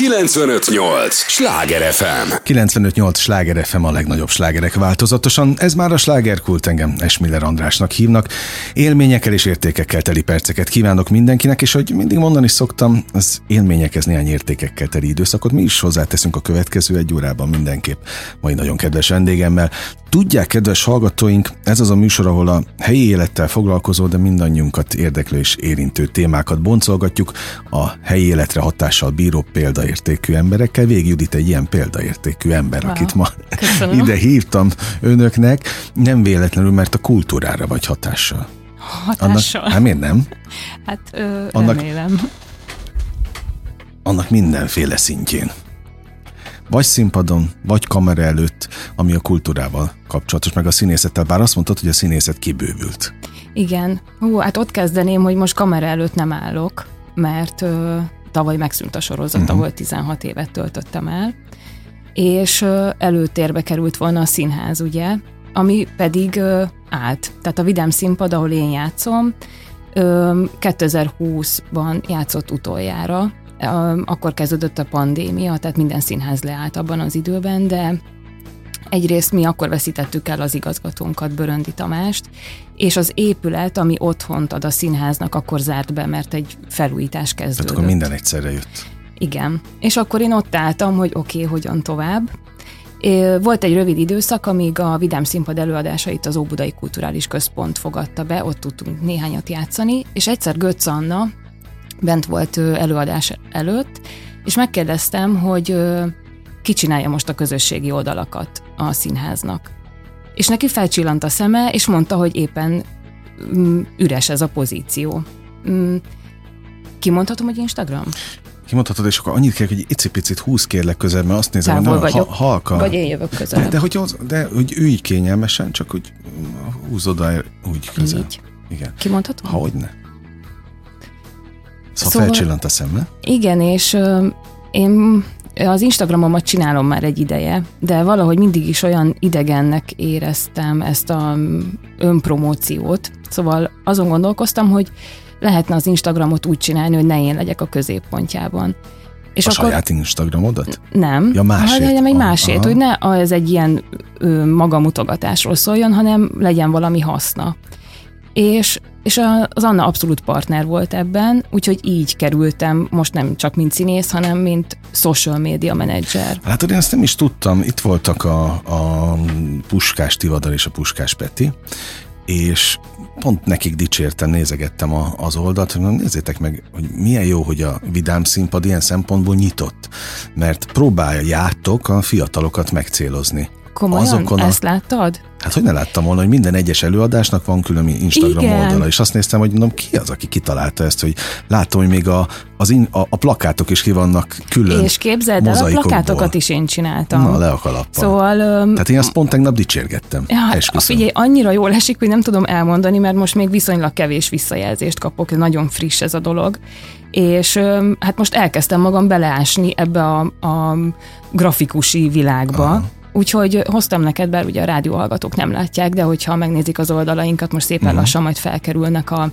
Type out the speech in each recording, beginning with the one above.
958! Sláger FM! 958! Sláger FM a legnagyobb slágerek változatosan. Ez már a slágerkult engem Esmiller Andrásnak hívnak. Élményekkel és értékekkel teli perceket kívánok mindenkinek, és hogy mindig mondani szoktam, az élményekhez néhány értékekkel teli időszakot mi is hozzáteszünk a következő egy órában mindenképp. Mai nagyon kedves vendégemmel. Tudják, kedves hallgatóink, ez az a műsor, ahol a helyi élettel foglalkozó, de mindannyiunkat érdeklő és érintő témákat boncolgatjuk a helyi életre hatással bíró példaértékű emberekkel. Végig Judit egy ilyen példaértékű ember, wow. akit ma Köszönöm. ide hívtam önöknek, nem véletlenül, mert a kultúrára vagy hatással. Hatással? Annak, hát miért nem? Hát ö, annak, remélem. Annak mindenféle szintjén vagy színpadon, vagy kamera előtt, ami a kultúrával kapcsolatos, meg a színészettel, bár azt mondtad, hogy a színészet kibővült. Igen. Hú, hát ott kezdeném, hogy most kamera előtt nem állok, mert ö, tavaly megszűnt a sorozat, uh-huh. ahol 16 évet töltöttem el, és ö, előtérbe került volna a színház, ugye, ami pedig ö, állt. Tehát a Vidám színpad, ahol én játszom, ö, 2020-ban játszott utoljára, akkor kezdődött a pandémia, tehát minden színház leállt abban az időben, de egyrészt mi akkor veszítettük el az igazgatónkat, Böröndi Tamást, és az épület, ami otthont ad a színháznak, akkor zárt be, mert egy felújítás kezdődött. Tehát akkor minden egyszerre jött. Igen. És akkor én ott álltam, hogy oké, okay, hogyan tovább. Volt egy rövid időszak, amíg a Vidám Színpad előadásait az Óbudai Kulturális Központ fogadta be, ott tudtunk néhányat játszani, és egyszer Götz Anna, bent volt előadás előtt, és megkérdeztem, hogy ki csinálja most a közösségi oldalakat a színháznak. És neki felcsillant a szeme, és mondta, hogy éppen mm, üres ez a pozíció. Mm, kimondhatom, hogy Instagram? Kimondhatod, és akkor annyit kell, hogy egy picit húz kérlek közel, mert azt nézem, hogy vagyok, ha, halka. Vagy én jövök közel. De, de, hogy, az, de hogy ülj kényelmesen, csak hogy húzod el úgy közel. Így. Igen. Kimondhatom? Ha, hogy ne. Szóval, szóval felcsillant a szeme. Igen, és ö, én az Instagramomat csinálom már egy ideje, de valahogy mindig is olyan idegennek éreztem ezt a önpromóciót. Szóval azon gondolkoztam, hogy lehetne az Instagramot úgy csinálni, hogy ne én legyek a középpontjában. És a akkor, saját Instagramodat? Nem. Ja, másét. Hanem egy másét, Aha. hogy ne ez egy ilyen ö, magamutogatásról szóljon, hanem legyen valami haszna. És és az Anna abszolút partner volt ebben, úgyhogy így kerültem most nem csak mint színész, hanem mint social media menedzser. Hát én ezt nem is tudtam. Itt voltak a, a Puskás Tivadar és a Puskás Peti, és pont nekik dicsértem, nézegettem a, az oldalt, hogy nézzétek meg, hogy milyen jó, hogy a Vidám Színpad ilyen szempontból nyitott, mert próbáljátok a fiatalokat megcélozni. Komolyan? Azokon a... Ezt láttad? Hát hogy ne láttam volna, hogy minden egyes előadásnak van külön Instagram Igen. oldala, és azt néztem, hogy mondom, ki az, aki kitalálta ezt, hogy látom, hogy még a, az in, a, a plakátok is ki vannak külön És képzeld el, a plakátokat is én csináltam. Na, le a kalappal. Szóval... Um, Tehát én azt pont tegnap dicsérgettem. Ja, figyelj, annyira jól esik, hogy nem tudom elmondani, mert most még viszonylag kevés visszajelzést kapok, nagyon friss ez a dolog. És hát most elkezdtem magam beleásni ebbe a, a grafikusi világba. Aha Úgyhogy hoztam neked, bár ugye a rádióhallgatók nem látják, de hogyha megnézik az oldalainkat, most szépen uh-huh. lassan majd felkerülnek a,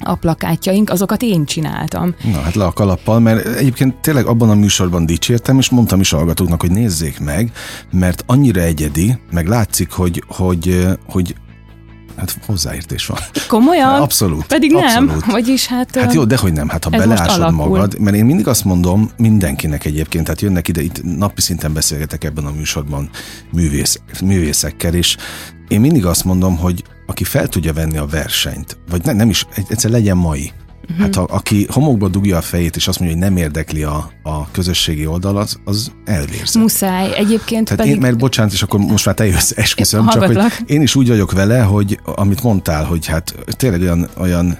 a plakátjaink, azokat én csináltam. Na hát le a kalappal, mert egyébként tényleg abban a műsorban dicsértem, és mondtam is hallgatóknak, hogy nézzék meg, mert annyira egyedi, meg látszik, hogy, hogy, hogy Hát hozzáértés van. Komolyan? Abszolút. Pedig abszolút. nem. Vagyis hát... Hát jó, de hogy nem. Hát ha beleásod magad, mert én mindig azt mondom mindenkinek egyébként, tehát jönnek ide, itt napi szinten beszélgetek ebben a műsorban művész, művészekkel, és én mindig azt mondom, hogy aki fel tudja venni a versenyt, vagy ne, nem is, egyszer legyen mai, Uh-huh. Hát ha aki homokba dugja a fejét, és azt mondja, hogy nem érdekli a, a közösségi oldal, az, az elvérzett. Muszáj. Egyébként Tehát pedig... Én, mert bocsánat, és akkor most már te jössz, esküszöm, csak hogy én is úgy vagyok vele, hogy amit mondtál, hogy hát tényleg olyan, olyan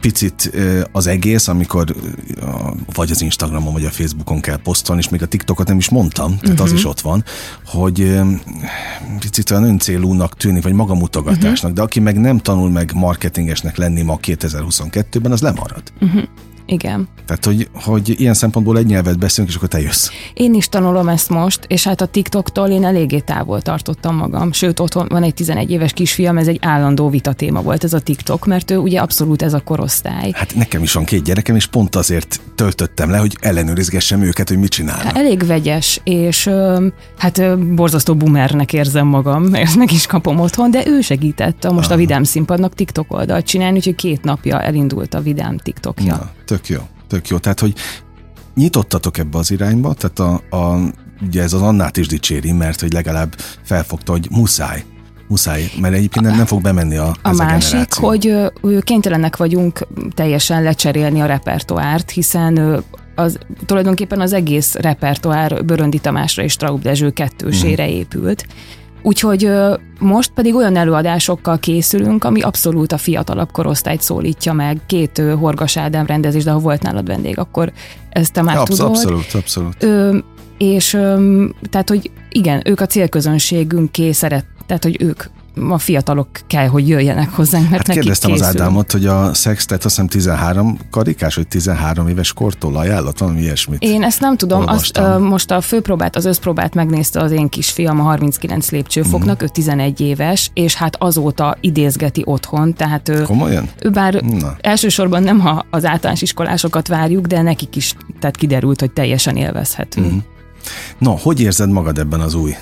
picit az egész, amikor vagy az Instagramon, vagy a Facebookon kell posztolni, és még a TikTokot nem is mondtam, tehát uh-huh. az mhm. is ott van, hogy picit olyan öncélúnak tűnik, vagy magamutogatásnak, uh-huh. de aki meg nem tanul meg marketingesnek lenni ma 2022-ben, az lemarad. Uh-huh. Igen. Tehát, hogy, hogy ilyen szempontból egy nyelvet beszélünk, és akkor te jössz. Én is tanulom ezt most, és hát a TikToktól én eléggé távol tartottam magam. Sőt, otthon van egy 11 éves kisfiam, ez egy állandó vita téma volt ez a TikTok, mert ő ugye abszolút ez a korosztály. Hát nekem is van két gyerekem, és pont azért töltöttem le, hogy ellenőrizgessem őket, hogy mit csinálnak. Hát elég vegyes, és hát borzasztó boomernek érzem magam, mert meg is kapom otthon, de ő segített a most Aha. a Vidám színpadnak TikTok oldalt csinálni, úgyhogy két napja elindult a Vidám TikTokja. Na, tök jó, tök jó. Tehát, hogy nyitottatok ebbe az irányba, tehát a, a ugye ez az Annát is dicséri, mert hogy legalább felfogta, hogy muszáj, muszáj, mert egyébként nem, nem fog bemenni a A másik, a hogy kénytelenek vagyunk teljesen lecserélni a repertoárt, hiszen az, tulajdonképpen az egész repertoár Böröndi Tamásra és Straub Dezső kettősére mm. épült. Úgyhogy most pedig olyan előadásokkal készülünk, ami abszolút a fiatalabb korosztályt szólítja meg. Két Horgas Ádám rendezés, de ha volt nálad vendég, akkor ezt te már Absz- tudod. Abszolút, abszolút. Ö, és ö, tehát, hogy igen, ők a célközönségünké szeret, tehát, hogy ők a fiatalok kell, hogy jöjjenek hozzánk, mert hát kérdeztem készül. az Ádámot, hogy a szextet azt hiszem 13 karikás, vagy 13 éves kortól ajánlott, valami ilyesmit. Én ezt nem tudom, azt, uh, most a főpróbát, az összpróbát megnézte az én kisfiam a 39 lépcsőfoknak, mm. ő 11 éves, és hát azóta idézgeti otthon, tehát ő, Komolyan? ő bár Na. elsősorban nem ha az általános iskolásokat várjuk, de nekik is tehát kiderült, hogy teljesen élvezhető. Mm. No, hogy érzed magad ebben az új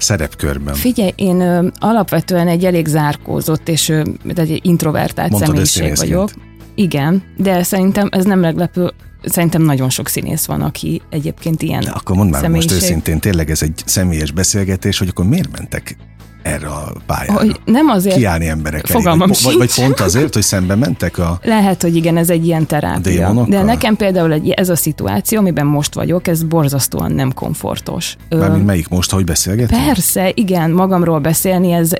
szerepkörben? Figyelj, én ö, alapvetően egy elég zárkózott és ö, egy introvertált Mondtad személyiség vagyok. Igen, de szerintem ez nem meglepő, Szerintem nagyon sok színész van, aki egyébként ilyen De akkor mondd már most őszintén, tényleg ez egy személyes beszélgetés, hogy akkor miért mentek erre a pályára? Hogy nem azért. Kiállni emberek Fogalmam vagy, vagy, vagy pont azért, hogy szembe mentek a Lehet, hogy igen, ez egy ilyen terápia. De nekem például egy, ez a szituáció, amiben most vagyok, ez borzasztóan nem komfortos. Mármint melyik most, hogy beszélgetünk? Persze, igen, magamról beszélni, ez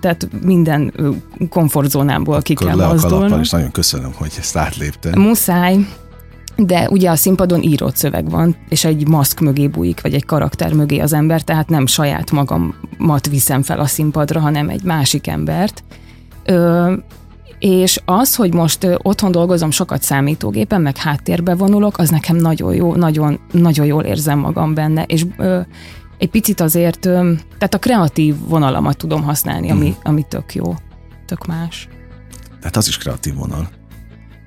tehát minden komfortzónámból Akkor ki kell le mozdulnom. és nagyon köszönöm, hogy ezt átléptem. Muszáj, de ugye a színpadon írott szöveg van, és egy maszk mögé bújik, vagy egy karakter mögé az ember, tehát nem saját magamat viszem fel a színpadra, hanem egy másik embert. Ö, és az, hogy most otthon dolgozom sokat számítógépen, meg háttérbe vonulok, az nekem nagyon jó, nagyon, nagyon jól érzem magam benne, és ö, egy picit azért, ö, tehát a kreatív vonalamat tudom használni, ami, mm. ami tök jó, tök más. Tehát az is kreatív vonal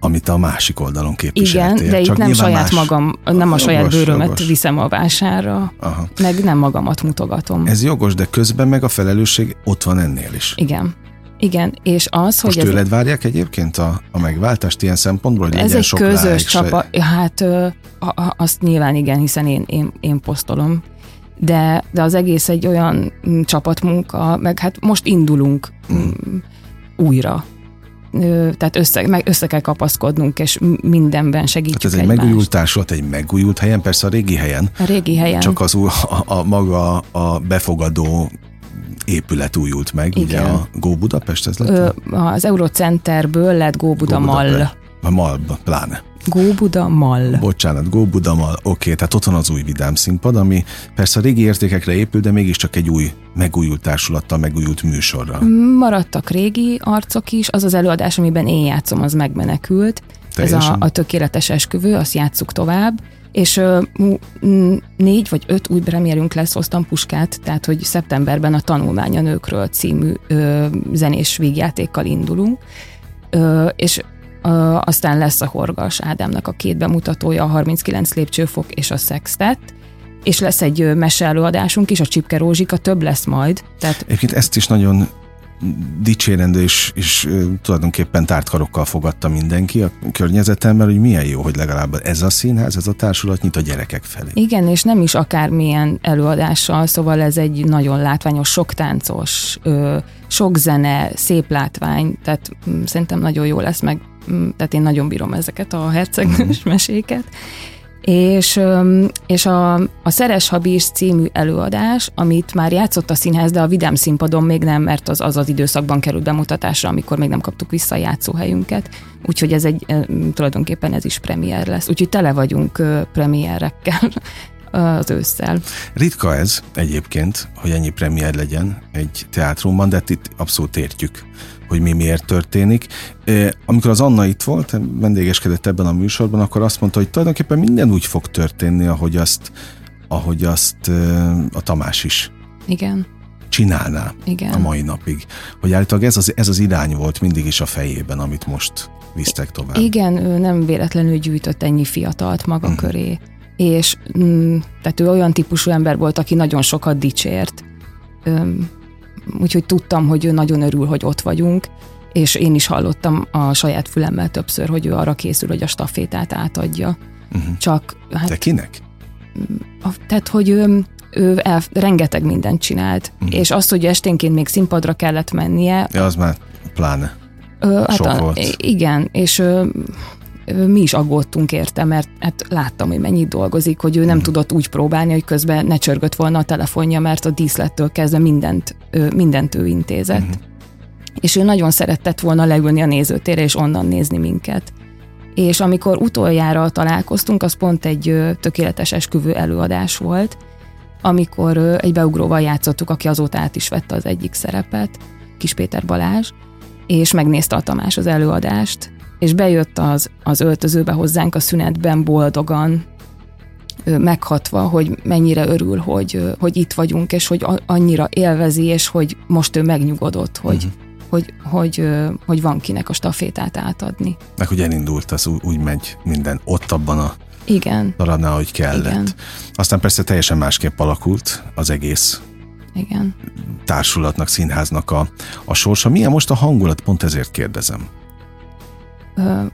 amit a másik oldalon képviseltél. Igen, de itt Csak nem saját más... magam, nem a saját jogos, bőrömet jogos. viszem a vásárra, Aha. meg nem magamat mutogatom. Ez jogos, de közben meg a felelősség ott van ennél is. Igen. Igen, és az, hogy... Most tőled ez... várják egyébként a, a megváltást ilyen szempontból, hogy Ez egy sok közös csapat, se... hát ö, a, azt nyilván igen, hiszen én, én, én posztolom, de, de az egész egy olyan csapatmunka, meg hát most indulunk mm. újra tehát össze, meg össze kell kapaszkodnunk, és mindenben segítjük hát ez egy megújult társulat, egy megújult helyen, persze a régi helyen. A régi helyen. Csak az a, a maga a befogadó épület újult meg, Igen. ugye a Go Budapest ez lett? Ö, az Eurocenterből lett Go Buda Go Mall. A Mall, pláne. Góbuda Mall. Bocsánat, Góbuda Mall. Oké, okay, tehát ott van az új vidám színpad, ami persze a régi értékekre épül, de mégiscsak egy új, megújult társulattal, megújult műsorra. Maradtak régi arcok is, az az előadás, amiben én játszom, az megmenekült. Teljesen. Ez a, a tökéletes esküvő, azt játsszuk tovább és négy vagy öt új premierünk lesz, osztam puskát, tehát hogy szeptemberben a Tanulmány a nőkről című ö, zenés vígjátékkal indulunk, ö, és aztán lesz a Horgas Ádámnak a két bemutatója, a 39 lépcsőfok és a Sextet, és lesz egy meseelőadásunk is, a Csipke Rózsika, több lesz majd. Tehát... Egyébként ezt is nagyon dicsérendő, és, és tulajdonképpen tártkarokkal fogadta mindenki a környezetemben, hogy milyen jó, hogy legalább ez a színház, ez a társulat nyit a gyerekek felé. Igen, és nem is akármilyen előadással, szóval ez egy nagyon látványos, sok táncos, sok zene, szép látvány, tehát mm, szerintem nagyon jó lesz, meg tehát én nagyon bírom ezeket a hercegnős mhm. meséket. És, és a, a Szeres Habis című előadás, amit már játszott a színház, de a Vidám színpadon még nem, mert az az, az időszakban került bemutatásra, amikor még nem kaptuk vissza a játszóhelyünket. Úgyhogy ez egy, tulajdonképpen ez is premier lesz. Úgyhogy tele vagyunk premierekkel az ősszel. Ritka ez egyébként, hogy ennyi premier legyen egy teátrumban, de hát itt abszolút értjük, hogy mi miért történik. Amikor az Anna itt volt, vendégeskedett ebben a műsorban, akkor azt mondta, hogy tulajdonképpen minden úgy fog történni, ahogy azt, ahogy azt a Tamás is. Igen csinálná Igen. a mai napig. Hogy állítólag ez az, ez az irány volt mindig is a fejében, amit most visztek tovább. Igen, ő nem véletlenül gyűjtött ennyi fiatalt maga uh-huh. köré, és mm, tehát ő olyan típusú ember volt, aki nagyon sokat dicsért, Üm, úgyhogy tudtam, hogy ő nagyon örül, hogy ott vagyunk, és én is hallottam a saját fülemmel többször, hogy ő arra készül, hogy a stafétát átadja. Uh-huh. Csak... Hát, De kinek? A, tehát, hogy ő, ő el, rengeteg mindent csinált, uh-huh. és azt, hogy esténként még színpadra kellett mennie... Ja, az már pláne. Ö, hát Sok a, volt. Igen, és ö, mi is aggódtunk érte, mert hát láttam, hogy mennyit dolgozik, hogy ő nem uh-huh. tudott úgy próbálni, hogy közben ne csörgött volna a telefonja, mert a díszlettől kezdve mindent, mindent ő intézett. Uh-huh. És ő nagyon szeretett volna leülni a nézőtérre, és onnan nézni minket. És amikor utoljára találkoztunk, az pont egy tökéletes esküvő előadás volt, amikor egy beugróval játszottuk, aki azóta át is vette az egyik szerepet, Kis Péter Balázs, és megnézte a Tamás az előadást, és bejött az, az öltözőbe hozzánk a szünetben boldogan, meghatva, hogy mennyire örül, hogy, hogy itt vagyunk, és hogy annyira élvezi, és hogy most ő megnyugodott, hogy, uh-huh. hogy, hogy, hogy van kinek a stafétát átadni. Meg hogy elindult, az úgy megy minden ott abban a igen. darabnál, ahogy kellett. Igen. Aztán persze teljesen másképp alakult az egész Igen. társulatnak, színháznak a, a sorsa. Milyen most a hangulat? Pont ezért kérdezem.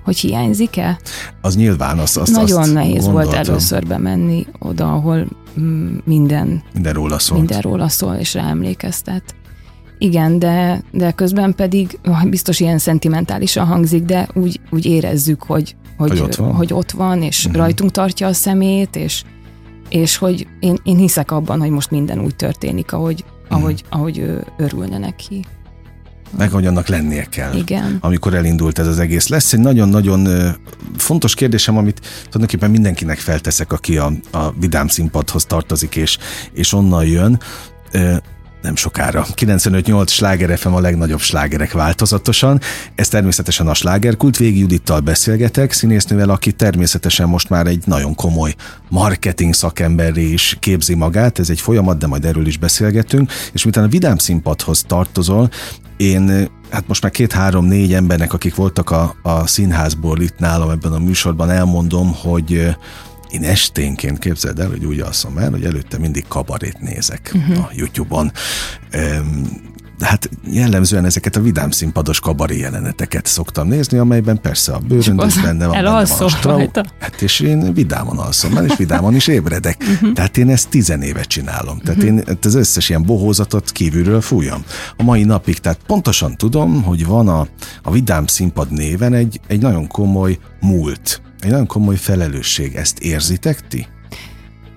Hogy hiányzik-e? Az nyilván, azt, azt Nagyon azt nehéz gondoltam. volt először bemenni oda, ahol mm, minden, minden róla szól. Minden róla szól, és ráemlékeztet. Igen, de, de közben pedig biztos ilyen szentimentálisan hangzik, de úgy, úgy érezzük, hogy, hogy, hogy, ott, van. hogy ott van, és uh-huh. rajtunk tartja a szemét, és, és hogy én, én hiszek abban, hogy most minden úgy történik, ahogy, uh-huh. ahogy, ahogy ő örülne neki. Meg hogy annak lennie kell. Igen. Amikor elindult ez az egész. Lesz egy nagyon-nagyon fontos kérdésem, amit tulajdonképpen mindenkinek felteszek, aki a, a vidám színpadhoz tartozik, és, és onnan jön nem sokára. 95-8 sláger FM a legnagyobb slágerek változatosan. Ez természetesen a slágerkult. Végi Judittal beszélgetek, színésznővel, aki természetesen most már egy nagyon komoly marketing szakemberré is képzi magát. Ez egy folyamat, de majd erről is beszélgetünk. És miután a vidám színpadhoz tartozol, én hát most már két-három-négy embernek, akik voltak a, a színházból itt nálam ebben a műsorban, elmondom, hogy én esténként képzeld el, hogy úgy alszom el, hogy előtte mindig kabarét nézek uh-huh. a YouTube-on. De hát jellemzően ezeket a vidám színpados kabaré jeleneteket szoktam nézni, amelyben persze a bőröndös benne van, benne van a strau. Hát és én vidámon alszom el, és vidámon is ébredek. Uh-huh. Tehát én ezt tizenéve csinálom. Tehát uh-huh. én az összes ilyen bohózatot kívülről fújom. A mai napig, tehát pontosan tudom, hogy van a, a vidám színpad néven egy, egy nagyon komoly múlt egy nagyon komoly felelősség. Ezt érzitek ti?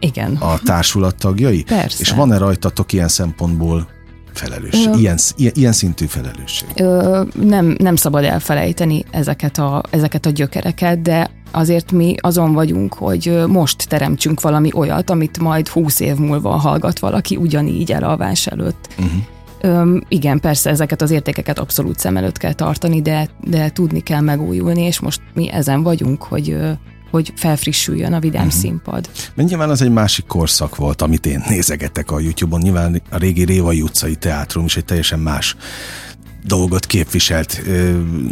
Igen. A társulat tagjai? Persze. És van-e rajtatok ilyen szempontból felelősség, Ö, ilyen, ilyen, ilyen szintű felelősség? Ö, nem, nem szabad elfelejteni ezeket a, ezeket a gyökereket, de azért mi azon vagyunk, hogy most teremtsünk valami olyat, amit majd húsz év múlva hallgat valaki ugyanígy elalvás előtt. Uh-huh. Öm, igen, persze ezeket az értékeket abszolút szem előtt kell tartani, de, de tudni kell megújulni, és most mi ezen vagyunk, hogy hogy felfrissüljön a vidám uh-huh. színpad. Nyilván az egy másik korszak volt, amit én nézegetek a YouTube-on. Nyilván a régi Révai utcai teátrum is egy teljesen más dolgot képviselt.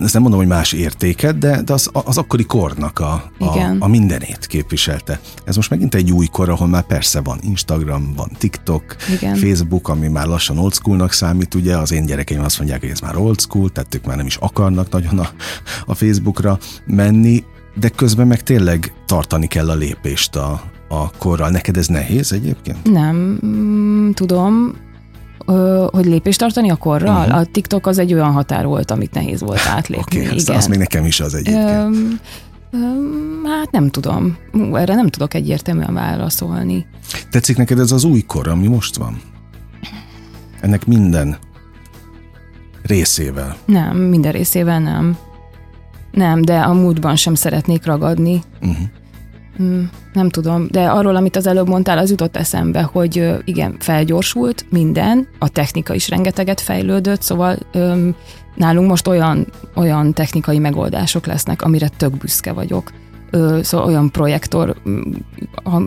Ezt nem mondom, hogy más értéket, de, de az, az akkori kornak a, a, a mindenét képviselte. Ez most megint egy új kor, ahol már persze van Instagram, van TikTok, Igen. Facebook, ami már lassan old schoolnak számít, ugye az én gyerekeim azt mondják, hogy ez már old school, tehát ők már nem is akarnak nagyon a, a Facebookra menni, de közben meg tényleg tartani kell a lépést a, a korral. Neked ez nehéz egyébként? Nem, mm, tudom Ö, hogy lépést tartani a korral? Uh-huh. A TikTok az egy olyan határ volt, amit nehéz volt átlépni. Okay, igen. az még nekem is az egyébként. Öm, öm, hát nem tudom. Erre nem tudok egyértelműen válaszolni. Tetszik neked ez az új kor, ami most van? Ennek minden részével? Nem, minden részével nem. Nem, de a múltban sem szeretnék ragadni. Uh-huh. Hmm, nem tudom, de arról, amit az előbb mondtál, az jutott eszembe, hogy igen, felgyorsult minden, a technika is rengeteget fejlődött, szóval öm, nálunk most olyan, olyan technikai megoldások lesznek, amire tök büszke vagyok. Ö, szóval olyan projektor,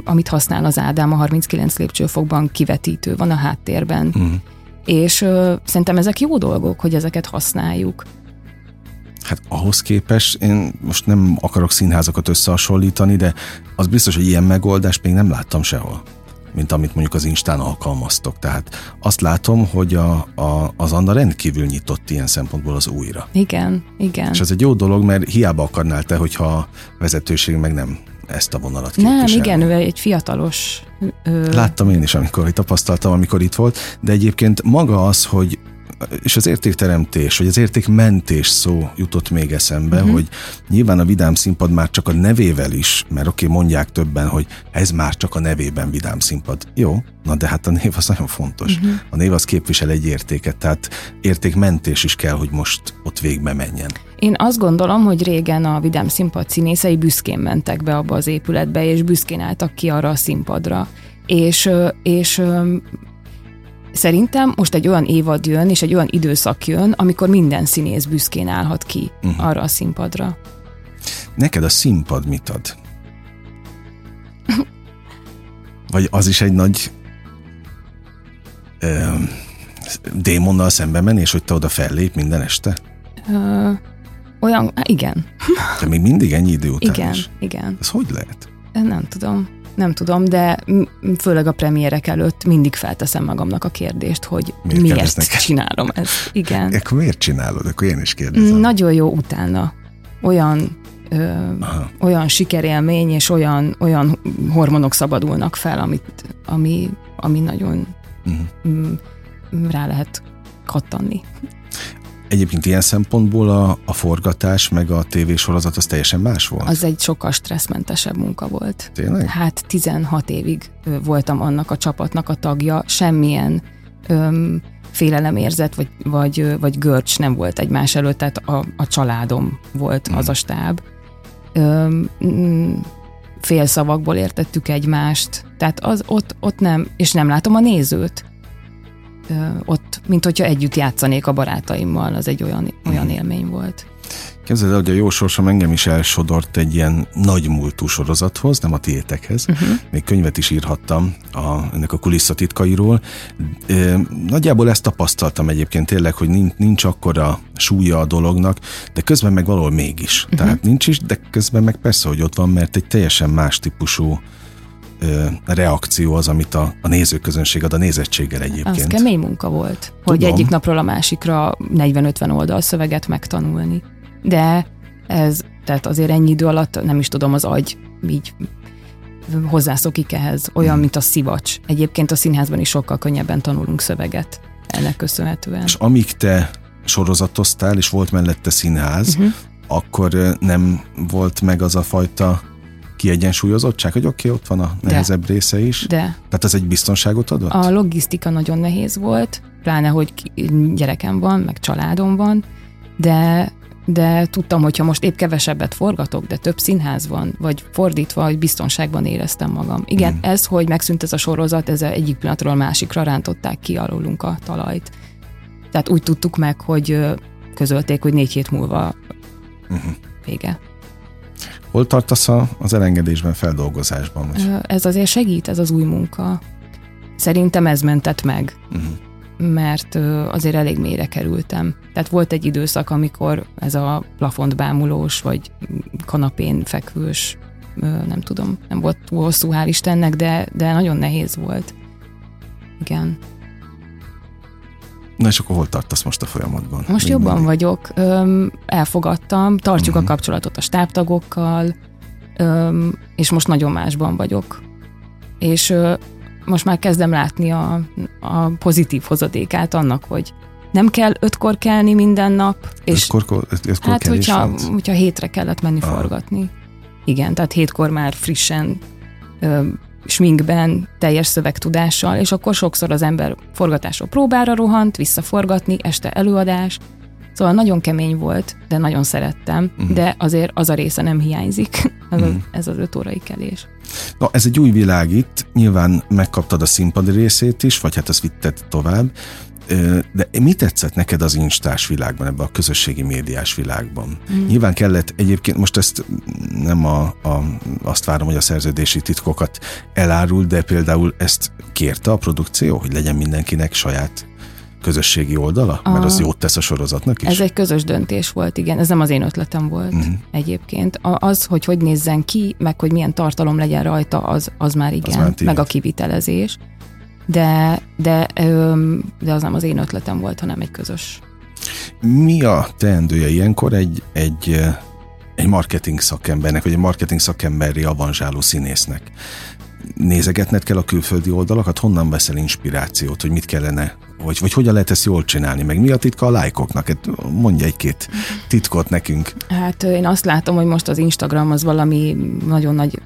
amit használ az Ádám a 39 lépcsőfokban, kivetítő van a háttérben. Uh-huh. És ö, szerintem ezek jó dolgok, hogy ezeket használjuk. Hát ahhoz képest én most nem akarok színházakat összehasonlítani, de az biztos, hogy ilyen megoldást még nem láttam sehol mint amit mondjuk az Instán alkalmaztok. Tehát azt látom, hogy a, a, az Anna rendkívül nyitott ilyen szempontból az újra. Igen, igen. És ez egy jó dolog, mert hiába akarnál te, hogyha a vezetőség meg nem ezt a vonalat képviselni. Nem, igen, ő egy fiatalos. Ö... Láttam én is, amikor tapasztaltam, amikor itt volt, de egyébként maga az, hogy és az értékteremtés, vagy az értékmentés szó jutott még eszembe, uh-huh. hogy nyilván a Vidám Színpad már csak a nevével is, mert oké, okay, mondják többen, hogy ez már csak a nevében Vidám Színpad. Jó, na de hát a név az nagyon fontos. Uh-huh. A név az képvisel egy értéket, tehát értékmentés is kell, hogy most ott végbe menjen. Én azt gondolom, hogy régen a Vidám Színpad színészei büszkén mentek be abba az épületbe, és büszkén álltak ki arra a színpadra. És, és Szerintem most egy olyan évad jön, és egy olyan időszak jön, amikor minden színész büszkén állhat ki uh-huh. arra a színpadra. Neked a színpad mit ad? Vagy az is egy nagy ö, démonnal szembe menés, hogy te oda fellép minden este? Ö, olyan, igen. De még mindig ennyi idő után Igen, is. igen. Ez hogy lehet? Nem tudom nem tudom, de főleg a premierek előtt mindig felteszem magamnak a kérdést, hogy miért, miért csinálom ezt. Igen. Akkor miért csinálod? Akkor én is kérdezem. Nagyon jó utána. Olyan ö, olyan sikerélmény és olyan, olyan hormonok szabadulnak fel, amit, ami, ami nagyon uh-huh. rá lehet kattanni. Egyébként ilyen szempontból a, a forgatás meg a tévésorozat az teljesen más volt? Az egy sokkal stresszmentesebb munka volt. Tényleg? Hát 16 évig voltam annak a csapatnak a tagja, semmilyen öm, félelemérzet vagy, vagy, vagy görcs nem volt egymás előtt, tehát a, a családom volt hmm. az a stáb. Öm, mm, félszavakból értettük egymást, tehát az ott, ott nem, és nem látom a nézőt ott, mint hogyha együtt játszanék a barátaimmal, az egy olyan, olyan élmény volt. Képzeld el, hogy a jó sorsom engem is elsodort egy ilyen nagy múltú sorozathoz, nem a tiétekhez. Uh-huh. Még könyvet is írhattam a, ennek a kulisszatitkairól. E, nagyjából ezt tapasztaltam egyébként tényleg, hogy nincs, nincs akkora súlya a dolognak, de közben meg valahol mégis. Uh-huh. Tehát nincs is, de közben meg persze, hogy ott van, mert egy teljesen más típusú ö, reakció az, amit a, a nézőközönség ad a nézettséggel egyébként. Az kemény munka volt, Tudom. hogy egyik napról a másikra 40-50 oldal szöveget megtanulni. De ez, tehát azért ennyi idő alatt nem is tudom, az agy így hozzászokik ehhez, olyan, hmm. mint a szivacs. Egyébként a színházban is sokkal könnyebben tanulunk szöveget ennek köszönhetően. És amíg te sorozatoztál, és volt mellette színház, uh-huh. akkor nem volt meg az a fajta kiegyensúlyozottság, hogy oké, okay, ott van a nehezebb De. része is. De. Tehát ez egy biztonságot adott? A logisztika nagyon nehéz volt, pláne, hogy gyerekem van, meg családom van, de de tudtam, hogy ha most épp kevesebbet forgatok, de több színház van, vagy fordítva, hogy biztonságban éreztem magam. Igen, mm. ez, hogy megszűnt ez a sorozat, ez egyik pillanatról másikra rántották ki alólunk a talajt. Tehát úgy tudtuk meg, hogy közölték, hogy négy hét múlva uh-huh. vége. Hol tartasz az elengedésben, feldolgozásban? Vagy? Ez azért segít, ez az új munka. Szerintem ez mentett meg. Uh-huh mert azért elég mélyre kerültem. Tehát volt egy időszak, amikor ez a plafont bámulós, vagy kanapén fekvős, nem tudom, nem volt túl hosszú, hál' Istennek, de, de nagyon nehéz volt. Igen. Na és akkor hol tartasz most a folyamatban? Most Még jobban mindig? vagyok, öm, elfogadtam, tartjuk uh-huh. a mhm. kapcsolatot a stábtagokkal, öm, és most nagyon másban vagyok. És ö, most már kezdem látni a, a pozitív hozadékát annak, hogy nem kell ötkor kelni minden nap. És ötkor, ötkor hát, hogyha, hogyha hétre kellett menni ah. forgatni. Igen, tehát hétkor már frissen ö, sminkben, teljes szövegtudással, és akkor sokszor az ember forgatásról próbára rohant, visszaforgatni, este előadás, Szóval nagyon kemény volt, de nagyon szerettem, uh-huh. de azért az a része nem hiányzik, ez, uh-huh. az, ez az öt órai kelés. Na, ez egy új világ itt, nyilván megkaptad a színpadi részét is, vagy hát azt vitted tovább, de mi tetszett neked az instás világban, ebben a közösségi médiás világban? Mm. Nyilván kellett egyébként, most ezt nem a, a, azt várom, hogy a szerződési titkokat elárul, de például ezt kérte a produkció, hogy legyen mindenkinek saját közösségi oldala? A... Mert az jót tesz a sorozatnak is? Ez egy közös döntés volt, igen. Ez nem az én ötletem volt uh-huh. egyébként. Az, hogy hogy nézzen ki, meg hogy milyen tartalom legyen rajta, az, az már igen. Az már meg a kivitelezés de, de, de az nem az én ötletem volt, hanem egy közös. Mi a teendője ilyenkor egy, egy, egy marketing szakembernek, vagy egy marketing szakemberi avanzsáló színésznek? Nézegetned kell a külföldi oldalakat, honnan veszel inspirációt, hogy mit kellene, vagy, vagy hogyan lehet ezt jól csinálni, meg mi a titka a lájkoknak? Hát mondj egy-két titkot nekünk. Hát én azt látom, hogy most az Instagram az valami nagyon nagy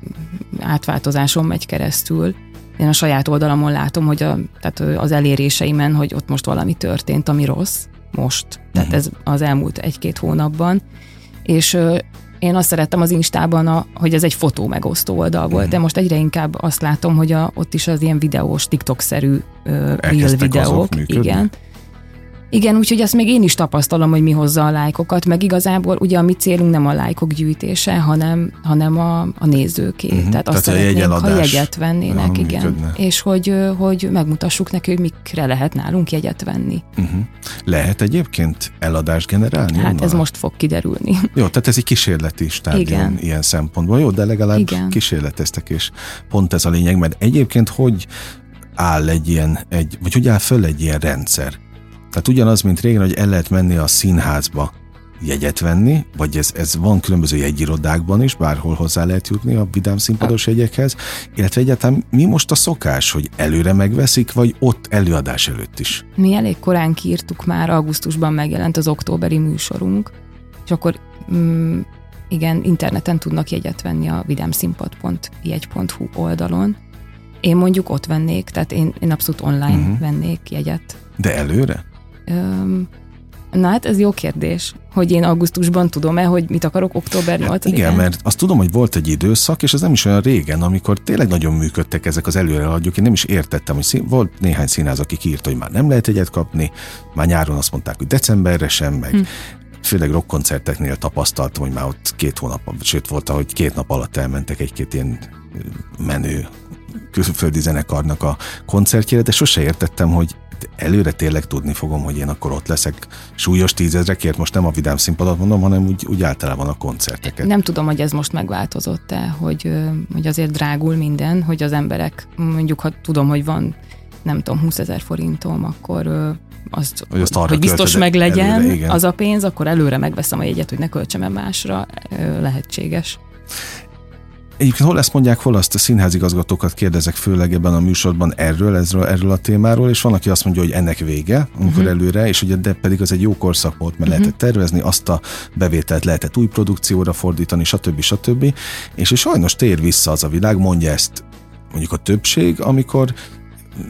átváltozáson megy keresztül, én a saját oldalamon látom, hogy a, tehát az eléréseimen, hogy ott most valami történt, ami rossz, most, tehát uh-huh. ez az elmúlt egy-két hónapban, és én azt szerettem az Instában, a, hogy ez egy fotó megosztó oldal volt, uh-huh. de most egyre inkább azt látom, hogy a, ott is az ilyen videós, TikTok-szerű uh, real videók, igen, igen, úgyhogy ezt még én is tapasztalom, hogy mi hozza a lájkokat, meg igazából ugye a mi célunk nem a lájkok gyűjtése, hanem, hanem a, a nézőké. Uh-huh. Tehát azt Tehát szeretnénk, ha jegyet vennének, Aha, igen. Működne. És hogy, hogy megmutassuk neki, hogy mikre lehet nálunk jegyet venni. Uh-huh. Lehet egyébként eladást generálni? Hát onnan? ez most fog kiderülni. Jó, tehát ez egy kísérleti stádium igen. ilyen szempontból. Jó, de legalább igen. kísérleteztek, és pont ez a lényeg, mert egyébként hogy áll egy ilyen, egy, vagy hogy áll föl egy ilyen rendszer? Tehát ugyanaz, mint régen, hogy el lehet menni a színházba jegyet venni, vagy ez, ez van különböző jegyirodákban is, bárhol hozzá lehet jutni a vidám színpados jegyekhez, illetve egyáltalán mi most a szokás, hogy előre megveszik, vagy ott előadás előtt is? Mi elég korán kiírtuk már, augusztusban megjelent az októberi műsorunk, és akkor mm, igen, interneten tudnak jegyet venni a vidámszínpad.jegy.hu oldalon. Én mondjuk ott vennék, tehát én, én abszolút online uh-huh. vennék jegyet. De előre? Na hát ez jó kérdés, hogy én augusztusban tudom-e, hogy mit akarok október 8 hát Igen, mert azt tudom, hogy volt egy időszak, és ez nem is olyan régen, amikor tényleg nagyon működtek ezek az előreadjuk. Én nem is értettem, hogy szín, volt néhány színház, aki írta, hogy már nem lehet egyet kapni, már nyáron azt mondták, hogy decemberre sem, meg hm. főleg rockkoncerteknél tapasztaltam, hogy már ott két hónap, sőt volt, hogy két nap alatt elmentek egy-két ilyen menő külföldi zenekarnak a koncertjére, de sose értettem, hogy előre tényleg tudni fogom, hogy én akkor ott leszek súlyos tízezrekért, most nem a vidám színpadot mondom, hanem úgy, úgy általában a koncerteket. Nem tudom, hogy ez most megváltozott-e, hogy, hogy azért drágul minden, hogy az emberek, mondjuk ha tudom, hogy van nem tudom, 20 ezer forintom, akkor azt, hogy, azt hogy biztos meg legyen előre, az a pénz, akkor előre megveszem a jegyet, hogy ne költsem el másra, lehetséges. Egyébként hol ezt mondják, hol azt a színházigazgatókat kérdezek főleg ebben a műsorban erről, ezről, erről a témáról, és van, aki azt mondja, hogy ennek vége, amikor uh-huh. előre, és ugye de pedig az egy jó korszak volt, mert uh-huh. lehetett tervezni, azt a bevételt lehetett új produkcióra fordítani, stb. stb. És, és sajnos tér vissza az a világ, mondja ezt mondjuk a többség, amikor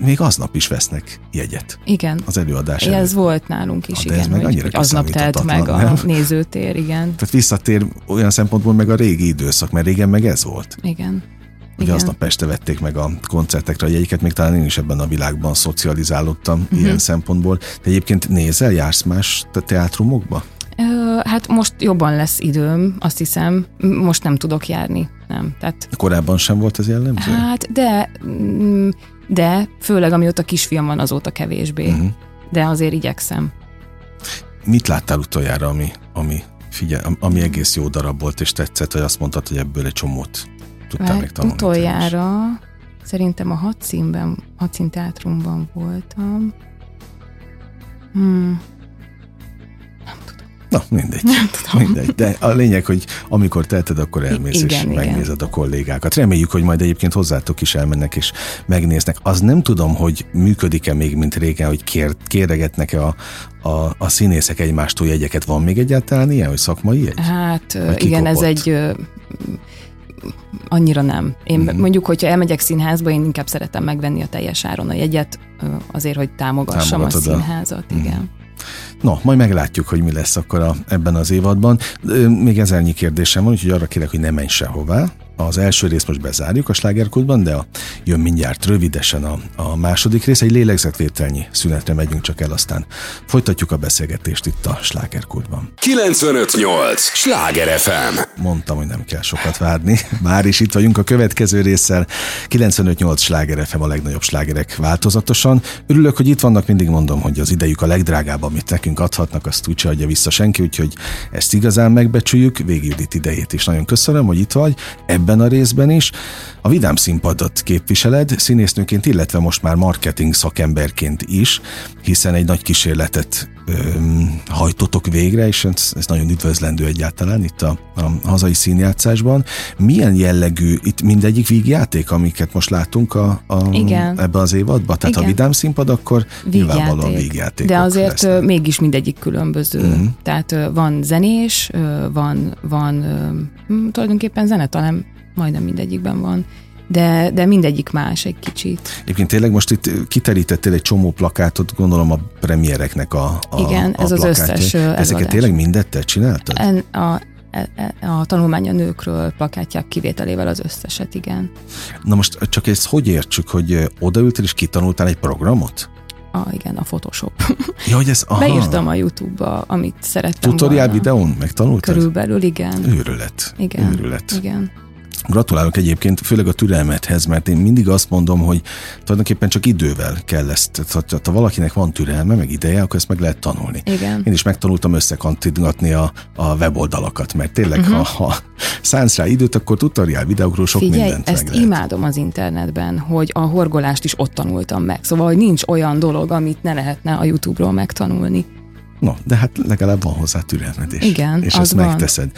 még aznap is vesznek jegyet. Igen. Az előadás előtt. Ez volt nálunk is, de igen, ez meg hogy, hogy aznap telt meg a nem? nézőtér, igen. Tehát visszatér olyan szempontból meg a régi időszak, mert régen meg ez volt. Igen. Ugye Igen. aznap este vették meg a koncertekre a jegyiket, még talán én is ebben a világban szocializálódtam uh-huh. ilyen szempontból. De egyébként nézel, jársz más teátrumokba? Hát most jobban lesz időm, azt hiszem. Most nem tudok járni, nem. Tehát... Korábban sem volt ez jellemző? Hát, de mm, de főleg amióta kisfiam van, azóta kevésbé. Uh-huh. De azért igyekszem. Mit láttál utoljára, ami, ami, figyel, ami egész jó darab volt, és tetszett, hogy azt mondtad, hogy ebből egy csomót tudtál meg tanulni? Utoljára szerintem a hat színben, hat szín teátrumban voltam. Hmm. Na, mindegy. Nem tudom. Mindegy. De a lényeg, hogy amikor teheted, akkor elmész igen, és igen. megnézed a kollégákat. Reméljük, hogy majd egyébként hozzátok is elmennek és megnéznek. Az nem tudom, hogy működik-e még, mint régen, hogy kér, kéregetnek-e a, a, a színészek egymástól jegyeket. Van még egyáltalán ilyen, hogy szakmai jegy? Hát igen, ez egy annyira nem. Én mm-hmm. mondjuk, hogyha elmegyek színházba, én inkább szeretem megvenni a teljes áron a jegyet, azért, hogy támogassam Támogatod a színházat, a... igen. Mm-hmm. No, majd meglátjuk, hogy mi lesz akkor a, ebben az évadban. Még ezernyi kérdésem van, úgyhogy arra kérek, hogy ne menj sehová. Az első részt most bezárjuk a slágerkultban, de a, jön mindjárt rövidesen a, a második rész. Egy lélegzetvételnyi szünetre megyünk csak el, aztán folytatjuk a beszélgetést itt a slágerkultban. 958! Sláger FM! Mondtam, hogy nem kell sokat várni. Már is itt vagyunk a következő résszel. 958 sláger FM a legnagyobb slágerek változatosan. Örülök, hogy itt vannak, mindig mondom, hogy az idejük a legdrágább, amit nekünk adhatnak, azt úgyse adja vissza senki, úgyhogy ezt igazán megbecsüljük. Végig idejét is nagyon köszönöm, hogy itt vagy. Ebben ebben a részben is. A Vidám színpadot képviseled, színésznőként, illetve most már marketing szakemberként is, hiszen egy nagy kísérletet öm, hajtotok végre, és ez, ez nagyon üdvözlendő egyáltalán itt a, a hazai színjátszásban. Milyen jellegű, itt mindegyik vígjáték, amiket most látunk a, a, Igen. ebbe az évadban? Tehát Igen. a Vidám színpad, akkor vígjáték. nyilvánvalóan vígjáték. De azért lesznek. mégis mindegyik különböző. Uh-huh. Tehát van zenés, van, van tulajdonképpen zene, talán majdnem mindegyikben van de, de mindegyik más egy kicsit. Egyébként tényleg most itt kiterítettél egy csomó plakátot, gondolom a premiereknek a, a Igen, a ez plakátja. az összes Ezeket előadás. tényleg mindet te csináltad? En, a, e, e, a tanulmány a nőkről plakátják kivételével az összeset, igen. Na most csak ezt hogy értsük, hogy odaültél és kitanultál egy programot? A, igen, a Photoshop. Ja, hogy ez, aha. Beírtam a YouTube-ba, amit szerettem Tutorial volna. videón megtanultad? Körülbelül, igen. Őrület. Igen. Őrület. Igen. Gratulálok egyébként, főleg a türelmethez, mert én mindig azt mondom, hogy tulajdonképpen csak idővel kell ezt. Tehát, ha valakinek van türelme, meg ideje, akkor ezt meg lehet tanulni. Igen. Én is megtanultam összekantingatni a, a weboldalakat, mert tényleg, uh-huh. ha, ha szánsz rá időt, akkor tutoriál videókról sok Figyelj, mindent ezt meg lehet. imádom az internetben, hogy a horgolást is ott tanultam meg. Szóval, hogy nincs olyan dolog, amit ne lehetne a YouTube-ról megtanulni. No, de hát legalább van hozzá türelmed is. Igen, és az ezt van. megteszed.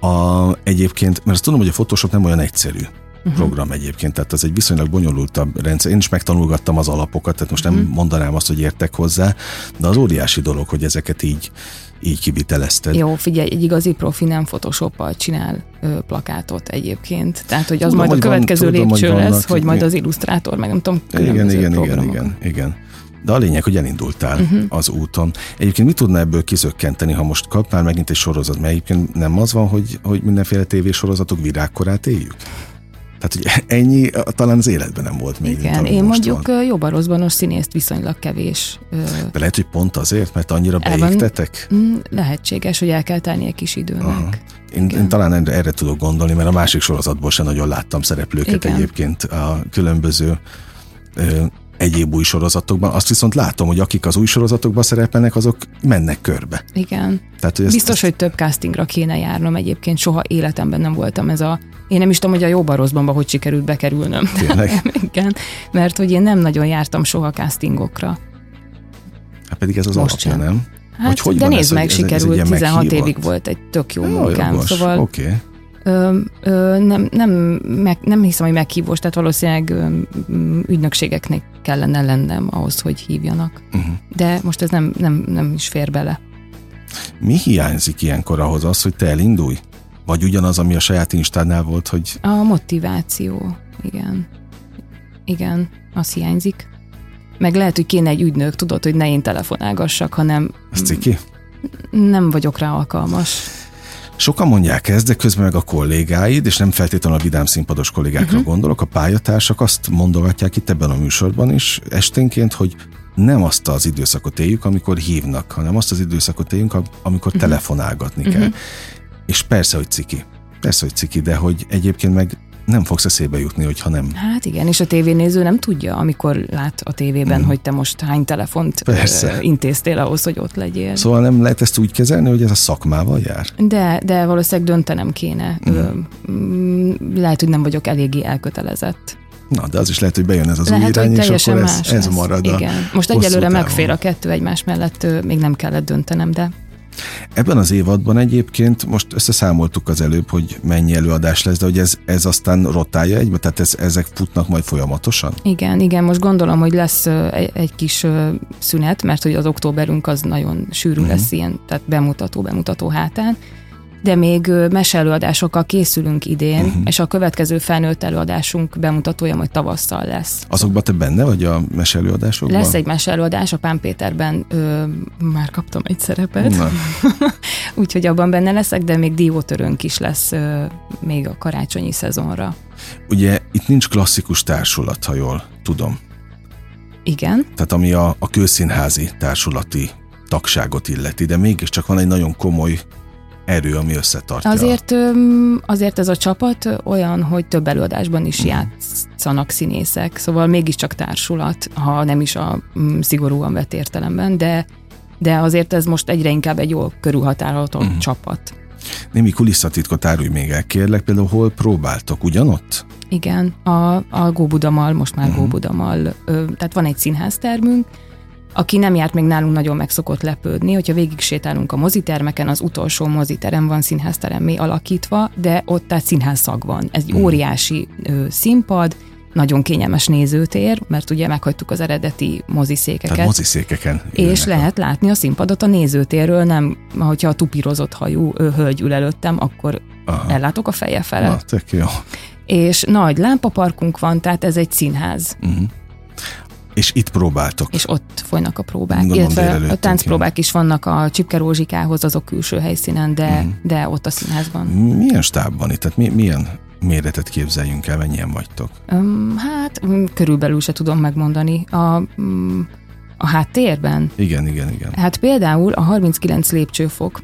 A, egyébként, mert azt tudom, hogy a Photoshop nem olyan egyszerű uh-huh. program egyébként, tehát ez egy viszonylag bonyolultabb rendszer. Én is megtanulgattam az alapokat, tehát most nem uh-huh. mondanám azt, hogy értek hozzá, de az óriási dolog, hogy ezeket így így kivitelezted. Jó, figyelj, egy igazi profi nem Photoshoppal csinál ö, plakátot egyébként. Tehát, hogy az tudom, majd hogy a következő van, tudom, lépcső hogy lesz, vannak, hogy majd az illusztrátor, meg nem tudom, igen, igen, igen, igen, igen. De a lényeg, hogy elindultál uh-huh. az úton. Egyébként mit tudna ebből kizökkenteni, ha most kapnál megint egy sorozat? Mert egyébként nem az van, hogy, hogy mindenféle tévésorozatok virágkorát éljük? Tehát, hogy ennyi talán az életben nem volt még. Igen, én mondjuk van. jobban rosszbanos színészt viszonylag kevés. De lehet, hogy pont azért, mert annyira beégtetek? Mm, lehetséges, hogy el kell tenni egy kis időnek. Aha. Én, én talán erre, erre tudok gondolni, mert a másik sorozatból sem nagyon láttam szereplőket Igen. egyébként a különböző egyéb új sorozatokban. Azt viszont látom, hogy akik az új sorozatokban szerepelnek, azok mennek körbe. Igen. Tehát, hogy ezt, Biztos, ezt... hogy több castingra kéne járnom egyébként. Soha életemben nem voltam ez a... Én nem is tudom, hogy a jóban rosszban hogy sikerült bekerülnöm. Tényleg? Igen. Mert hogy én nem nagyon jártam soha castingokra. Hát pedig ez az Most alapja, sem. nem? Hát, hogy hogy de nézd meg, ez, sikerült, ez 16 meghívott? évig volt egy tök jó munkám. Jogos. Szóval okay ö, ö, nem, nem, meg, nem hiszem, hogy meghívós, tehát valószínűleg ö, ügynökségeknek kellene lennem ahhoz, hogy hívjanak. Uh-huh. De most ez nem, nem, nem is fér bele. Mi hiányzik ilyenkor ahhoz az, hogy te elindulj? Vagy ugyanaz, ami a saját instánál volt, hogy... A motiváció, igen. Igen, az hiányzik. Meg lehet, hogy kéne egy ügynök, tudod, hogy ne én telefonálgassak, hanem... Ez ciki? Nem vagyok rá alkalmas. Sokan mondják ezt, de közben meg a kollégáid, és nem feltétlenül a vidám színpados kollégákra uh-huh. gondolok, a pályatársak azt mondogatják itt ebben a műsorban is esténként, hogy nem azt az időszakot éljük, amikor hívnak, hanem azt az időszakot éljünk, amikor uh-huh. telefonálgatni uh-huh. kell. És persze, hogy ciki. Persze, hogy ciki, de hogy egyébként meg nem fogsz eszébe jutni, hogyha nem. Hát igen, és a tévénéző nem tudja, amikor lát a tévében, mm. hogy te most hány telefont Persze. intéztél ahhoz, hogy ott legyél. Szóval nem lehet ezt úgy kezelni, hogy ez a szakmával jár? De, de valószínűleg döntenem kéne. Mm. Lehet, hogy nem vagyok eléggé elkötelezett. Na, de az is lehet, hogy bejön ez az lehet, új irány, és akkor ez, ez marad Igen. Most egyelőre megfér a kettő egymás mellett, még nem kellett döntenem, de Ebben az évadban egyébként most összeszámoltuk az előbb, hogy mennyi előadás lesz, de hogy ez, ez aztán rotálja egybe, tehát ez, ezek futnak majd folyamatosan? Igen, igen, most gondolom, hogy lesz egy, egy kis szünet, mert hogy az októberünk az nagyon sűrű uh-huh. lesz ilyen, tehát bemutató, bemutató hátán, de még ö, meseelőadásokkal készülünk idén, uh-huh. és a következő felnőtt előadásunk bemutatója majd tavasszal lesz. Azokban te benne vagy a meselőadásokban? Lesz egy meseelőadás, a Pán Péterben ö, már kaptam egy szerepet, úgyhogy abban benne leszek, de még diótörőnk is lesz ö, még a karácsonyi szezonra. ugye itt nincs klasszikus társulat, ha jól tudom. Igen, Tehát ami a, a kőszínházi társulati tagságot illeti, de mégiscsak van egy nagyon komoly erő, ami összetartja. Azért, azért ez a csapat olyan, hogy több előadásban is Mhm. játszanak színészek, szóval mégiscsak társulat, ha nem is a mm, szigorúan vett értelemben, de de azért ez most egyre inkább egy jól körülhatárolható Mhm. csapat. Némi kulisszatitkot árulj még el, kérlek, például hol próbáltok? Ugyanott? Igen, a, a Góbudamal, most már uh-huh. Góbudamal, tehát van egy színháztermünk, aki nem járt még nálunk, nagyon meg szokott lepődni, hogyha végig sétálunk a mozitermeken, az utolsó moziterem van színházteremmé alakítva, de ott tehát színházszag van. Ez egy Mhm. óriási ö, színpad, nagyon kényelmes nézőtér, mert ugye meghagytuk az eredeti moziszékeket. Tehát moziszékeken. És a- lehet látni a színpadot a nézőtérről, nem, hogyha a tupírozott hajú ö, hölgy ül előttem, akkor Aha. ellátok a feje felett. Na, tök jó. És nagy lámpaparkunk van, tehát ez egy színház, Uh-huh. És itt próbáltok. és ott folynak a próbák. Gondolom Illetve a táncpróbák is vannak a Csipke Rózsikához, azok külső helyszínen, de, Mhm. de ott a színházban. Milyen stáb van itt? Tehát mi, milyen méretet képzeljünk el, mennyien vagytok? Um, hát mm, körülbelül se tudom megmondani. A, mm, a háttérben? Igen, igen, igen. Hát például a 39 lépcsőfok,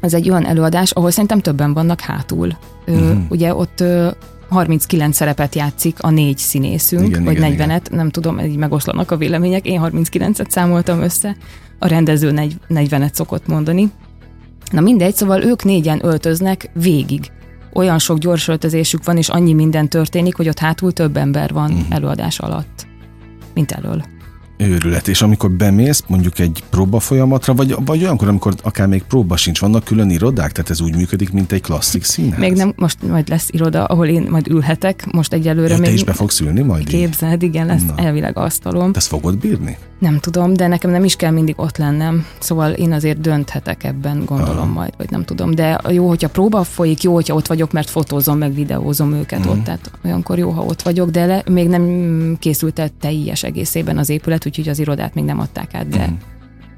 ez egy olyan előadás, ahol szerintem többen vannak hátul. Ö, Mhm. Ugye ott ö, 39 szerepet játszik a négy színészünk, Igen, vagy igen, 40-et, nem tudom, így megoszlanak a vélemények, én 39-et számoltam össze, a rendező negy- 40-et szokott mondani. Na mindegy, szóval ők négyen öltöznek végig. Olyan sok gyors öltözésük van, és annyi minden történik, hogy ott hátul több ember van Mhm. előadás alatt, mint elől. Őrület. És amikor bemész mondjuk egy próba folyamatra, vagy, vagy olyankor, amikor akár még próba sincs, vannak külön irodák, tehát ez úgy működik, mint egy klasszik színház. Még nem, most majd lesz iroda, ahol én majd ülhetek, most egyelőre Ja, te még is be fogsz ülni majd így? képzeld, igen, lesz Na. elvileg asztalom. Te ezt fogod bírni? Nem tudom, de nekem nem is kell mindig ott lennem, szóval én azért dönthetek ebben, gondolom Aha. majd, vagy nem tudom, de jó, hogyha próba folyik, jó, hogyha ott vagyok, mert fotózom, meg videózom őket Mhm. ott, tehát olyankor jó, ha ott vagyok, de le, még nem készült el teljes egészében az épület, úgyhogy az irodát még nem adták át, de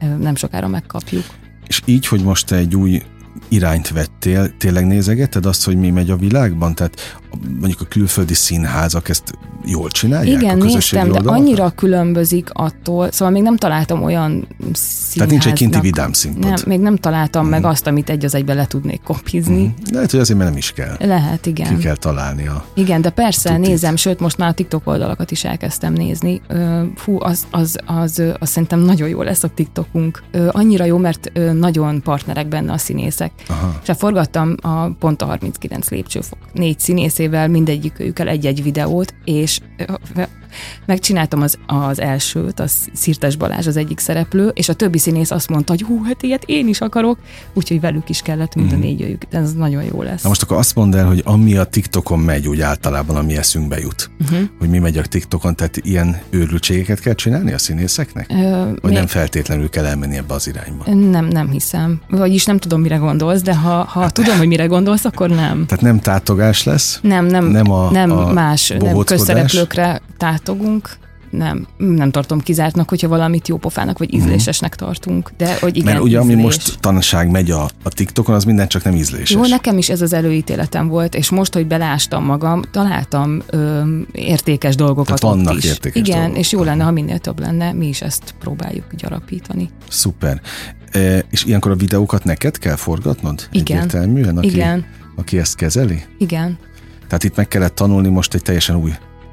ö, nem sokára megkapjuk. És így, hogy most te egy új irányt vettél, tényleg nézegeted azt, hogy mi megy a világban? Tehát mondjuk a külföldi színházak ezt jól csinálják? Igen, a néztem, de annyira különbözik attól, szóval még nem találtam olyan színháznak. Tehát nincs egy kinti vidám színpad. Nem, még nem találtam Mhm. meg azt, amit egy az egybe le tudnék kopizni. Mhm. Lehet, hogy azért, mert nem is kell. Lehet, Ki igen. kell találni a... Igen, de persze Tutit. nézem, sőt, most már a TikTok oldalakat is elkezdtem nézni. Fú, az, az, az, ö, az szerintem nagyon jó lesz a TikTokunk. Annyira jó, mert nagyon partnerek benne a színészek. Aha. És hát forgattam a pont a 39 lépcsőfok négy színészével, mindegyikükkel egy-egy videót, és megcsináltam az, az elsőt, a Szirtes Balázs az egyik szereplő, és a többi színész azt mondta, hogy hú, hát ilyet én is akarok, úgyhogy velük is kellett mind a Mhm. négyőjük. De ez nagyon jó lesz. Na most akkor azt mondd el, hogy ami a TikTokon megy úgy általában, ami eszünkbe jut, uh-huh. hogy mi megy a TikTokon, tehát ilyen őrültségeket kell csinálni a színészeknek? Ö, Vagy még- nem feltétlenül kell elmenni ebbe az irányba? Nem, nem hiszem. Vagyis nem tudom, mire gondolsz, de ha, ha tudom, hogy mire gondolsz, akkor nem. Tehát nem tátogás lesz, Nem, nem, Nem a- nem a más, nem közszereplőkre tátogunk. Nem, nem tartom kizártnak, hogyha valamit jópofának vagy ízlésesnek tartunk. De hogy igen, Mhm. Mert ugye ami ízlés. most tanság megy a, a TikTokon, az minden csak nem ízléses. Jó, nekem is ez az előítéletem volt, és most, hogy belástam magam, találtam ö, értékes dolgokat Tehát vannak is. értékes Igen, dolgok. és jó lenne, ha minél több lenne, mi is ezt próbáljuk gyarapítani. Szuper. E, és ilyenkor a videókat neked kell forgatnod? Igen. Egyértelműen, aki, Igen, aki ezt kezeli? igen. Tehát itt meg kellett tanulni most egy teljesen új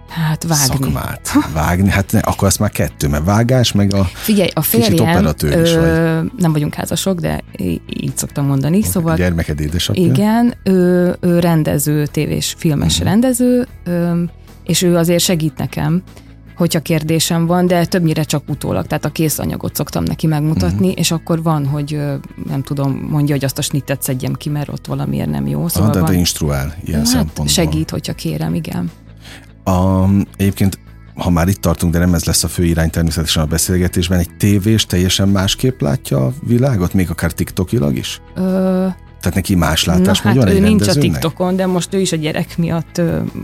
Hát vágni. szakmát. Vágni. Hát ne, akkor azt már kettő, mert vágás, meg a... Figyelj, a Kicsit férjem, operatőr is ö, nem vagyunk házasok, de így szoktam mondani, szóval gyermeked édesapja. igen, ő, ő rendező, tévés, filmes Mhm. rendező, ö, és ő azért segít nekem, hogyha kérdésem van, de többnyire csak utólag, tehát a készanyagot szoktam neki megmutatni, Mhm. és akkor van, hogy nem tudom, mondja, hogy azt a snittet szedjem ki, mert ott valamiért nem jó. Ah, Szóval de, van, de instruál ilyen hát szempontból. segít, hogyha kérem, igen. A, egyébként, ha már itt tartunk, de nem ez lesz a fő irány természetesen a beszélgetésben, egy tévés teljesen másképp látja a világot, még akár TikTokilag is? Ö, Tehát neki más látás, Na, hát ő nincs a TikTokon, de most ő is a gyerek miatt,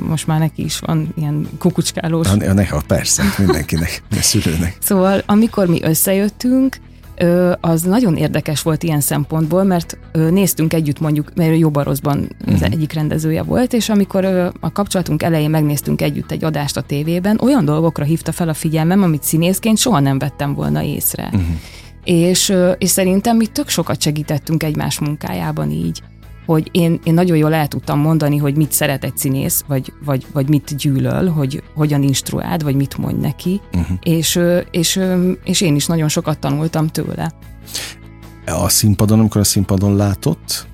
most már neki is van ilyen kukucskálós. Ha, neha, persze, mindenkinek, a szülőnek. Szóval, amikor mi összejöttünk, az nagyon érdekes volt ilyen szempontból, mert néztünk együtt mondjuk, mert Jobb rosszban az uh-huh. egyik rendezője volt, és amikor a kapcsolatunk elején megnéztünk együtt egy adást a tévében, olyan dolgokra hívta fel a figyelmem, amit színészként soha nem vettem volna észre. Uh-huh. És, és szerintem mi tök sokat segítettünk egymás munkájában így hogy én, én nagyon jól el tudtam mondani, hogy mit szeret egy színész, vagy, vagy, vagy mit gyűlöl, hogy hogyan instruáld, vagy mit mondj neki, uh-huh. és, és, és én is nagyon sokat tanultam tőle. A színpadon, amikor a színpadon látott,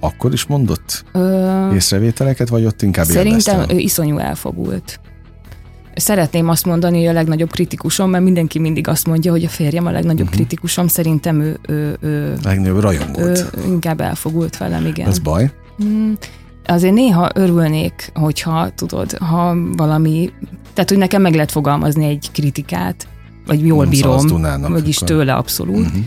akkor is mondott Ö... észrevételeket, vagy ott inkább Szerintem ő iszonyú elfogult szeretném azt mondani, hogy a legnagyobb kritikusom, mert mindenki mindig azt mondja, hogy a férjem a legnagyobb uh-huh. kritikusom, szerintem ő, ő, ő legnagyobb rajongót. Ő inkább elfogult velem, igen. Ez baj? Mm, azért néha örülnék, hogyha tudod, ha valami, tehát hogy nekem meg lehet fogalmazni egy kritikát, vagy jól bírom, vagyis akkor. tőle abszolút, uh-huh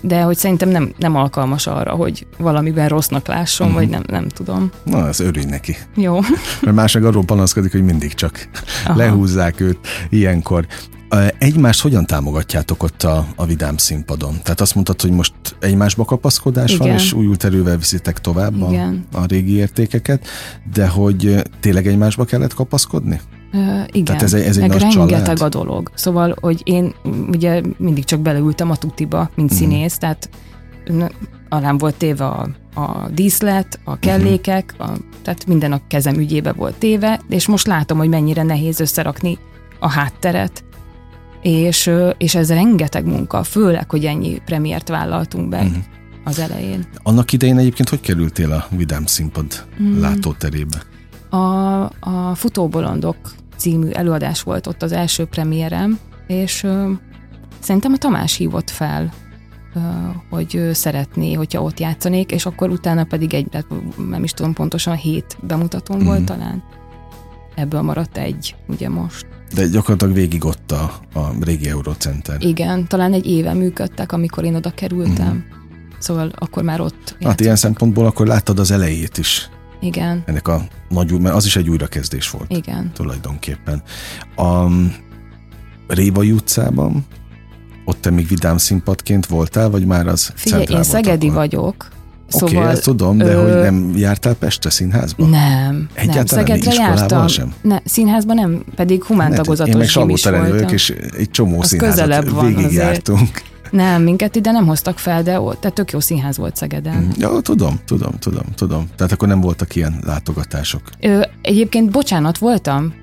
de hogy szerintem nem, nem alkalmas arra, hogy valamiben rossznak lásson, uh-huh. vagy nem, nem tudom. Na, ez örülj neki. Jó. Mert más meg arról panaszkodik, hogy mindig csak Aha. lehúzzák őt ilyenkor. Egymást hogyan támogatjátok ott a, a vidám színpadon? Tehát azt mondtad, hogy most egymásba kapaszkodás Igen. van, és újult erővel viszitek tovább a, a régi értékeket, de hogy tényleg egymásba kellett kapaszkodni? Uh, igen, Tehát ez egy, ez egy meg nagy rengeteg család. a dolog. Szóval, hogy én ugye mindig csak beleültem a tutiba, mint uh-huh. színész, tehát alám volt téve a, a díszlet, a kellékek, a, tehát minden a kezem ügyébe volt téve, és most látom, hogy mennyire nehéz összerakni a hátteret, és, és ez rengeteg munka, főleg, hogy ennyi premiért vállaltunk be uh-huh. az elején. Annak idején egyébként hogy kerültél a Vidám színpad uh-huh. látóterébe? A, a Futóbolondok című előadás volt ott az első premierem, és ö, szerintem a Tamás hívott fel, ö, hogy szeretné, hogyha ott játszanék, és akkor utána pedig egy, nem is tudom pontosan, hét bemutatón mm. volt mhm. talán. Ebből maradt egy, ugye most. De gyakorlatilag végig ott a, a régi Eurocenter. Igen, talán egy éve működtek, amikor én oda kerültem. Mm. Szóval akkor már ott játszottak. Hát ilyen szempontból akkor láttad az elejét is igen. Ennek a nagy, mert az is egy újrakezdés volt. Igen. Tulajdonképpen. A Révai utcában, ott te még vidám színpadként voltál, vagy már az Figyelj, én Szegedi akkor? vagyok, Oké, okay, ezt tudom, de ö... hogy nem jártál Pestre színházba? Nem, Egyáltalán nem. Szegedre jártam. Sem? Ne, színházban nem, pedig humántagozatos Én meg Salgóteren vagyok, és egy csomó az színházat végigjártunk. Azért. Nem, minket ide nem hoztak fel, de ott, tehát tök jó színház volt Szegeden. Mm, ja, tudom, tudom, tudom, tudom. Tehát akkor nem voltak ilyen látogatások. Ö, egyébként, bocsánat, voltam,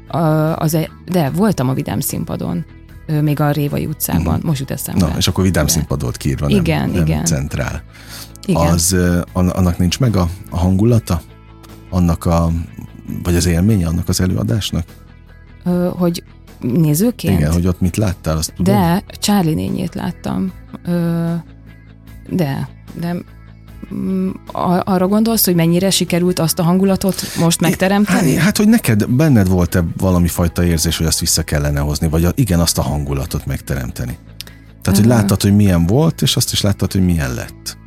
az, de voltam a Vidám színpadon még a Révai utcában, mm. most jut eszembe. Na, és akkor vidám színpad volt kiírva, nem, igen, nem igen. centrál. Igen. Az, annak nincs meg a, a hangulata? Annak a, vagy az élménye annak az előadásnak? Hogy nézőként? Igen, hogy ott mit láttál, azt tudom. De Charlie nényét láttam. Ö, de, de mm, arra gondolsz, hogy mennyire sikerült azt a hangulatot most megteremteni? Hát, hát hogy neked, benned volt-e valami fajta érzés, hogy azt vissza kellene hozni, vagy igen, azt a hangulatot megteremteni? Tehát, hogy láttad, hogy milyen volt, és azt is láttad, hogy milyen lett.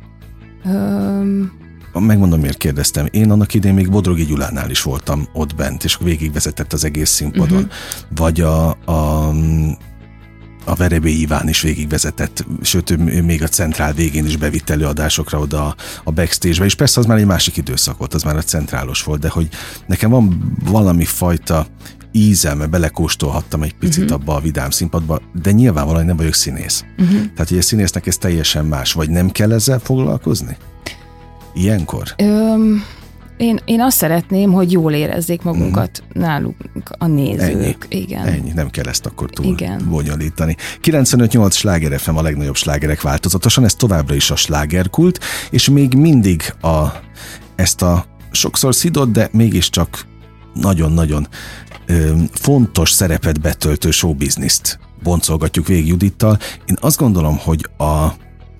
Um, Megmondom, miért kérdeztem. Én annak idén még Bodrogi Gyulánál is voltam ott bent, és végigvezetett az egész színpadon. Uh-huh. Vagy a, a a Verebé Iván is végigvezetett, sőt, ő még a centrál végén is bevitt előadásokra oda a backstage-be, és persze az már egy másik időszak volt, az már a centrálos volt, de hogy nekem van valami fajta ízem, mert belekóstolhattam egy picit uh-huh. abba a vidám színpadba, de nyilvánvalóan nem vagyok színész. Uh-huh. Tehát, hogy a színésznek ez teljesen más, vagy nem kell ezzel foglalkozni? Ilyenkor? Öm, én, én azt szeretném, hogy jól érezzék magunkat mm. náluk a nézők. Ennyi. Igen. Ennyi, nem kell ezt akkor túl Igen. bonyolítani. 95-8 sláger FM a legnagyobb slágerek változatosan, ez továbbra is a slágerkult, és még mindig a, ezt a sokszor szidott, de mégiscsak nagyon-nagyon ö, fontos szerepet betöltő showbizniszt boncolgatjuk végig Judittal. Én azt gondolom, hogy a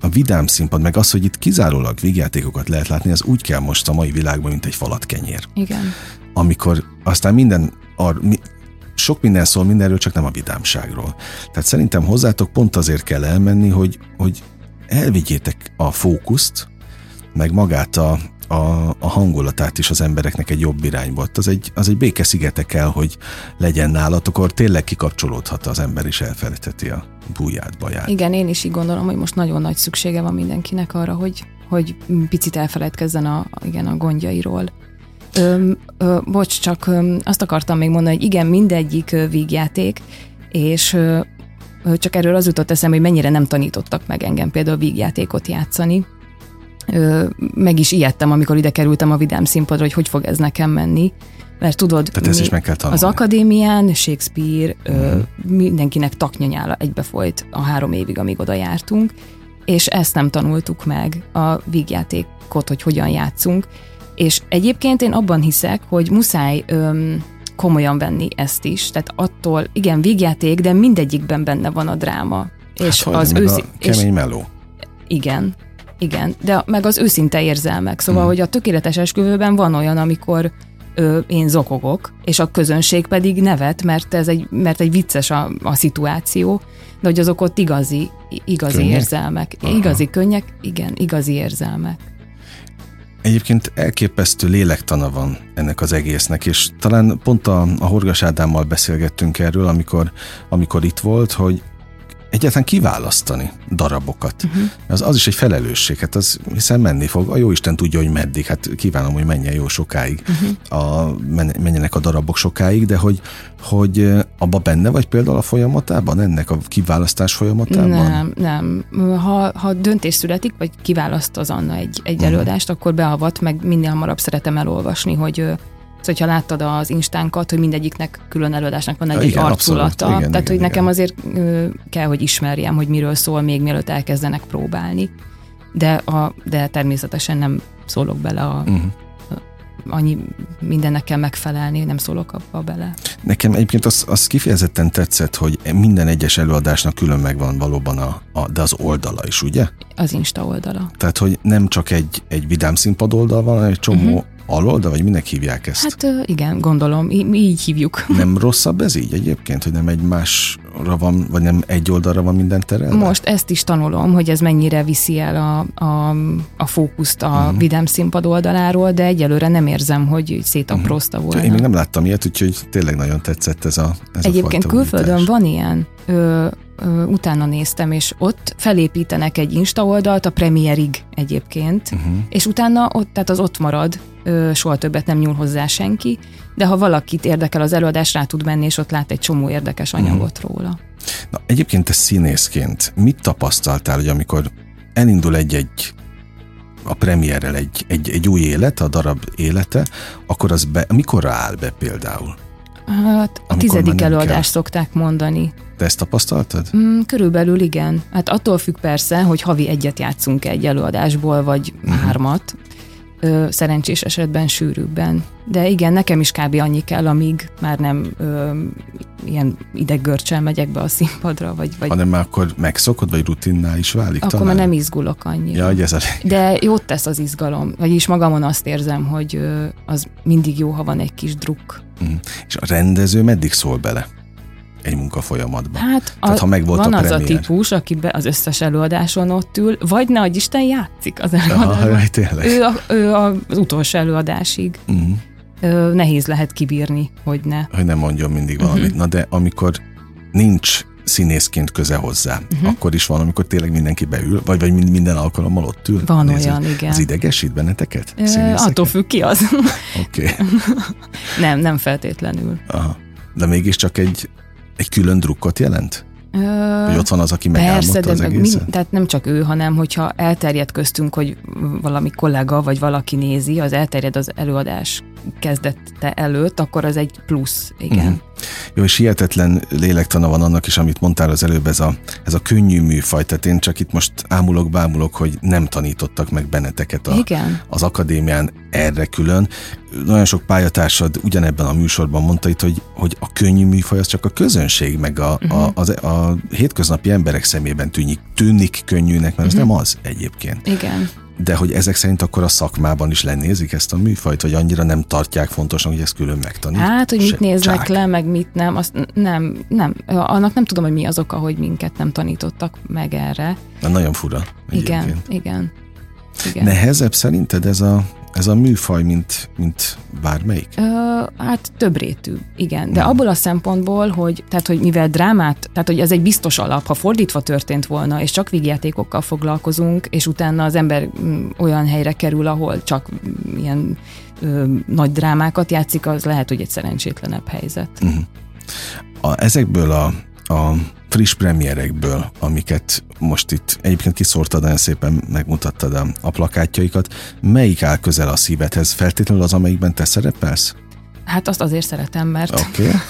a vidám színpad, meg az, hogy itt kizárólag végjátékokat lehet látni, az úgy kell most a mai világban, mint egy falat kenyér. Igen. Amikor aztán minden, ar, mi, sok minden szól mindenről, csak nem a vidámságról. Tehát szerintem hozzátok pont azért kell elmenni, hogy, hogy elvigyétek a fókuszt, meg magát a, a, a hangulatát is az embereknek egy jobb irányba. Az egy, az egy békeszigete kell, hogy legyen nálatok, akkor tényleg kikapcsolódhat az ember is elfelejteti a búját, baját. Igen, én is így gondolom, hogy most nagyon nagy szüksége van mindenkinek arra, hogy, hogy picit elfelejtkezzen a, igen, a gondjairól. Ö, ö, bocs, csak ö, azt akartam még mondani, hogy igen, mindegyik ö, vígjáték, és ö, csak erről az jutott eszembe, hogy mennyire nem tanítottak meg engem például vígjátékot játszani. Ö, meg is ijedtem, amikor ide kerültem a vidám színpadra, hogy hogy fog ez nekem menni. Mert tudod, Tehát ezt is meg kell tanulni. az akadémián Shakespeare uh-huh. mindenkinek taknyanyála egybefolyt a három évig, amíg oda jártunk, és ezt nem tanultuk meg, a vígjátékot, hogy hogyan játszunk. És egyébként én abban hiszek, hogy muszáj öm, komolyan venni ezt is. Tehát attól, igen, vígjáték, de mindegyikben benne van a dráma. És hát, az őszi... A kemény és, meló. Igen, igen, de meg az őszinte érzelmek. Szóval, hmm. hogy a tökéletes esküvőben van olyan, amikor ö, én zokogok, és a közönség pedig nevet, mert ez egy, mert egy vicces a, a szituáció, de hogy azok ott igazi, igazi könnyek? érzelmek. Aha. Igazi könnyek, igen, igazi érzelmek. Egyébként elképesztő lélektana van ennek az egésznek, és talán pont a, a Horgas Ádámmal beszélgettünk erről, amikor, amikor itt volt, hogy egyáltalán kiválasztani darabokat. Uh-huh. Az, az is egy felelősség, hát az hiszen menni fog. A jó Isten tudja, hogy meddig, hát kívánom, hogy menjen jó sokáig, uh-huh. a, menjenek a darabok sokáig, de hogy, hogy abba benne vagy például a folyamatában, ennek a kiválasztás folyamatában? Nem, nem. Ha, ha döntés születik, vagy kiválaszt az Anna egy, egy uh-huh. előadást, akkor beavat, meg minél hamarabb szeretem elolvasni, hogy hogyha láttad az instánkat, hogy mindegyiknek külön előadásnak van egy, igen, egy arculata, abszolút, igen, tehát igen, hogy nekem azért kell, hogy ismerjem, hogy miről szól, még mielőtt elkezdenek próbálni. De, a, de természetesen nem szólok bele a, uh-huh annyi mindennek kell megfelelni, nem szólok abba bele. Nekem egyébként az, az kifejezetten tetszett, hogy minden egyes előadásnak külön megvan valóban a, a de az oldala is, ugye? Az Insta oldala. Tehát, hogy nem csak egy, egy vidám színpad oldal van, hanem egy csomó uh-huh alolda, vagy minek hívják ezt? Hát igen, gondolom, mi így hívjuk. Nem rosszabb ez így egyébként, hogy nem egy másra van, vagy nem egy oldalra van minden terelve? Most ezt is tanulom, hogy ez mennyire viszi el a, a, a fókuszt a uh-huh. vidám színpad oldaláról, de egyelőre nem érzem, hogy szétaprózta uh-huh. volna. Én még nem láttam ilyet, úgyhogy tényleg nagyon tetszett ez a ez Egyébként a külföldön van ilyen. Ö, ö, utána néztem, és ott felépítenek egy Insta oldalt a premierig egyébként, uh-huh. és utána ott, tehát az ott marad, soha többet nem nyúl hozzá senki, de ha valakit érdekel az előadás, rá tud menni, és ott lát egy csomó érdekes mhm. anyagot uh-huh. róla. Na, egyébként te színészként mit tapasztaltál, hogy amikor elindul egy-egy a premierrel egy, egy, egy új élet, a darab élete, akkor az be, mikor áll be például? Hát a tizedik előadást kell. szokták mondani. Te ezt tapasztaltad? Mm, körülbelül igen. Hát attól függ persze, hogy havi egyet játszunk egy előadásból, vagy uh-huh. hármat. Ö, szerencsés esetben sűrűbben. De igen, nekem is kb. annyi kell, amíg már nem ö, ilyen ideggörcsel megyek be a színpadra. Vagy, vagy... Hanem már akkor megszokod, vagy rutinná is válik Akkor talán? már nem izgulok annyira. Ja, ez a... De jót tesz az izgalom. Vagyis magamon azt érzem, hogy ö, az mindig jó, ha van egy kis druk. Mm. És a rendező meddig szól bele? Egy munkafolyamatban. Hát Tehát, a, ha meg volt van a az a típus, aki be az összes előadáson ott ül, vagy ne Isten játszik az tényleg. Ő, a, ő az utolsó előadásig. Uh-huh. Ö, nehéz lehet kibírni, hogy ne. Hogy nem mondjon mindig valamit. Uh-huh. Na de amikor nincs színészként köze hozzá, uh-huh. akkor is van, amikor tényleg mindenki beül, vagy, vagy minden alkalommal ott ül. Van nézed. olyan, igen. Az idegesít benneteket? Ö, attól függ ki az. Oké. Okay. nem, nem feltétlenül. Aha. De mégiscsak egy egy külön drukkot jelent? Ö, hogy ott van az, aki megálmodta Persze, de az Mind, tehát nem csak ő, hanem hogyha elterjed köztünk, hogy valami kollega vagy valaki nézi, az elterjed az előadás kezdette előtt, akkor az egy plusz, igen. Uh-huh. Jó, és hihetetlen lélektana van annak is, amit mondtál az előbb, ez a, ez a könnyű műfaj, tehát én csak itt most ámulok, bámulok, hogy nem tanítottak meg benneteket a, Igen. az akadémián erre külön. Nagyon sok pályatársad ugyanebben a műsorban mondta itt, hogy, hogy a könnyű műfaj az csak a közönség, meg a, uh-huh. a, a, a hétköznapi emberek szemében tűnik, tűnik könnyűnek, mert uh-huh. az nem az egyébként. Igen de hogy ezek szerint akkor a szakmában is lennézik ezt a műfajt, vagy annyira nem tartják fontosnak, hogy ezt külön megtanít. Hát, hogy mit néznek csák. le, meg mit nem, azt nem, nem, annak nem tudom, hogy mi az oka, hogy minket nem tanítottak meg erre. Na, nagyon fura. Igen, igen. igen. Nehezebb szerinted ez a, ez a műfaj, mint, mint bármelyik? Ö, hát több rétű, igen. De abból a szempontból, hogy, tehát, hogy mivel drámát, tehát hogy ez egy biztos alap, ha fordítva történt volna, és csak vígjátékokkal foglalkozunk, és utána az ember mm, olyan helyre kerül, ahol csak mm, ilyen ö, nagy drámákat játszik, az lehet, hogy egy szerencsétlenebb helyzet. Uh-huh. A, ezekből a, a friss premierekből, amiket most itt egyébként kiszórtad, nagyon szépen megmutattad a, a plakátjaikat, melyik áll közel a szívedhez? Feltétlenül az, amelyikben te szerepelsz? Hát azt azért szeretem, mert... Oké, okay.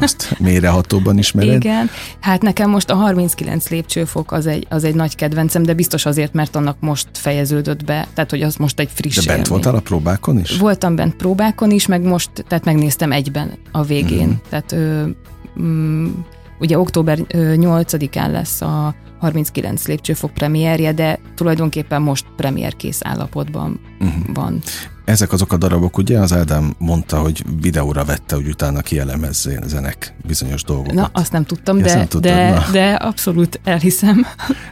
azt mélyrehatóban ismered. Igen, hát nekem most a 39 lépcsőfok az egy, az egy nagy kedvencem, de biztos azért, mert annak most fejeződött be, tehát hogy az most egy friss De bent élmény. voltál a próbákon is? Voltam bent próbákon is, meg most, tehát megnéztem egyben a végén. Mm. Tehát ö, mm, ugye október 8-án lesz a 39 lépcsőfok premierje, de tulajdonképpen most premierkész állapotban uh-huh. van. Ezek azok a darabok, ugye az Ádám mondta, hogy videóra vette, hogy utána kielemezzenek bizonyos dolgokat. Na, azt nem tudtam, de, nem tudtad, de, de abszolút elhiszem.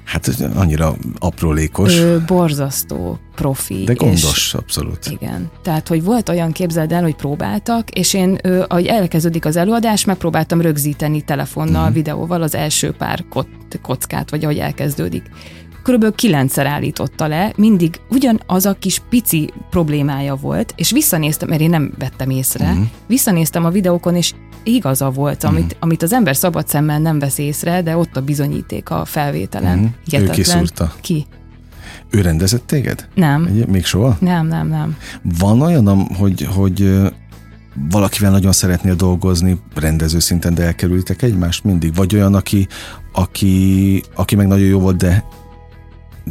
Hát annyira aprólékos. Ö, borzasztó, profi. De gondos, és, abszolút. Igen. Tehát, hogy volt olyan, képzeld el, hogy próbáltak, és én, ö, ahogy elkezdődik az előadás, megpróbáltam rögzíteni telefonnal, uh-huh. videóval az első pár kockát, vagy ahogy elkezdődik körülbelül kilencszer állította le, mindig ugyanaz a kis pici problémája volt, és visszanéztem, mert én nem vettem észre, uh-huh. visszanéztem a videókon, és igaza volt, amit, uh-huh. amit az ember szabad szemmel nem vesz észre, de ott a bizonyíték a felvételen. Uh-huh. Ő kiszúrta. Ki? Ő rendezett téged? Nem. Egy, még soha? Nem, nem, nem. Van olyan, hogy, hogy valakivel nagyon szeretnél dolgozni, rendező szinten, de elkerültek egymást mindig? Vagy olyan, aki, aki, aki meg nagyon jó volt, de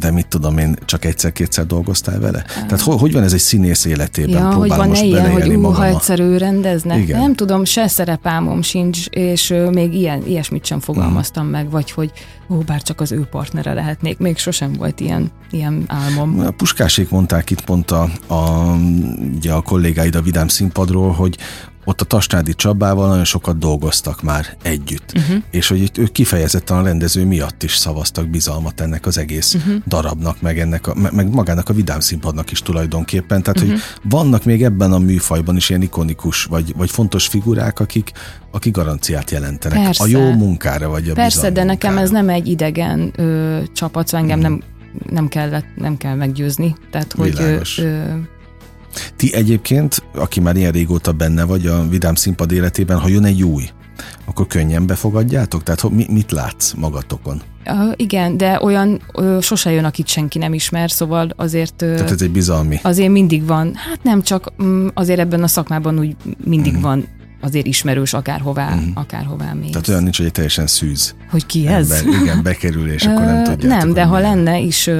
de mit tudom én, csak egyszer-kétszer dolgoztál vele? Tehát hogy, hogy van ez egy színész életében? Ja, hogy van most ilyen, hogy ú, ha egyszer ő rendezne. Igen. Nem tudom, se szerepámom sincs, és még ilyen, ilyesmit sem fogalmaztam hmm. meg, vagy hogy ó, bár csak az ő partnere lehetnék. Még sosem volt ilyen, ilyen álmom. A puskásék mondták itt pont a, a, ugye a kollégáid a Vidám színpadról, hogy ott a Tasnádi Csabával nagyon sokat dolgoztak már együtt, uh-huh. és hogy itt ők kifejezetten a rendező miatt is szavaztak bizalmat ennek az egész uh-huh. darabnak, meg, ennek a, meg magának a vidám színpadnak is tulajdonképpen. Tehát, uh-huh. hogy vannak még ebben a műfajban is ilyen ikonikus, vagy, vagy fontos figurák, akik, akik garanciát jelentenek Persze. a jó munkára, vagy a Persze, de nekem munkára. ez nem egy idegen ö, csapat, szóval engem uh-huh. nem nem kellett, nem kell meggyőzni. Tehát, hogy ö, ö, ti egyébként, aki már ilyen régóta benne vagy a Vidám színpad életében, ha jön egy új, akkor könnyen befogadjátok? Tehát mi, mit látsz magatokon? Uh, igen, de olyan uh, sose jön, akit senki nem ismer, szóval azért... Uh, Tehát ez egy bizalmi. Azért mindig van, hát nem csak, um, azért ebben a szakmában úgy mindig mm. van azért ismerős akárhová, mm. akárhová mész. Tehát olyan nincs, hogy egy teljesen szűz. Hogy ki ez? Ember, igen, bekerül, és akkor nem tudjátok. Nem, de ha lenne is,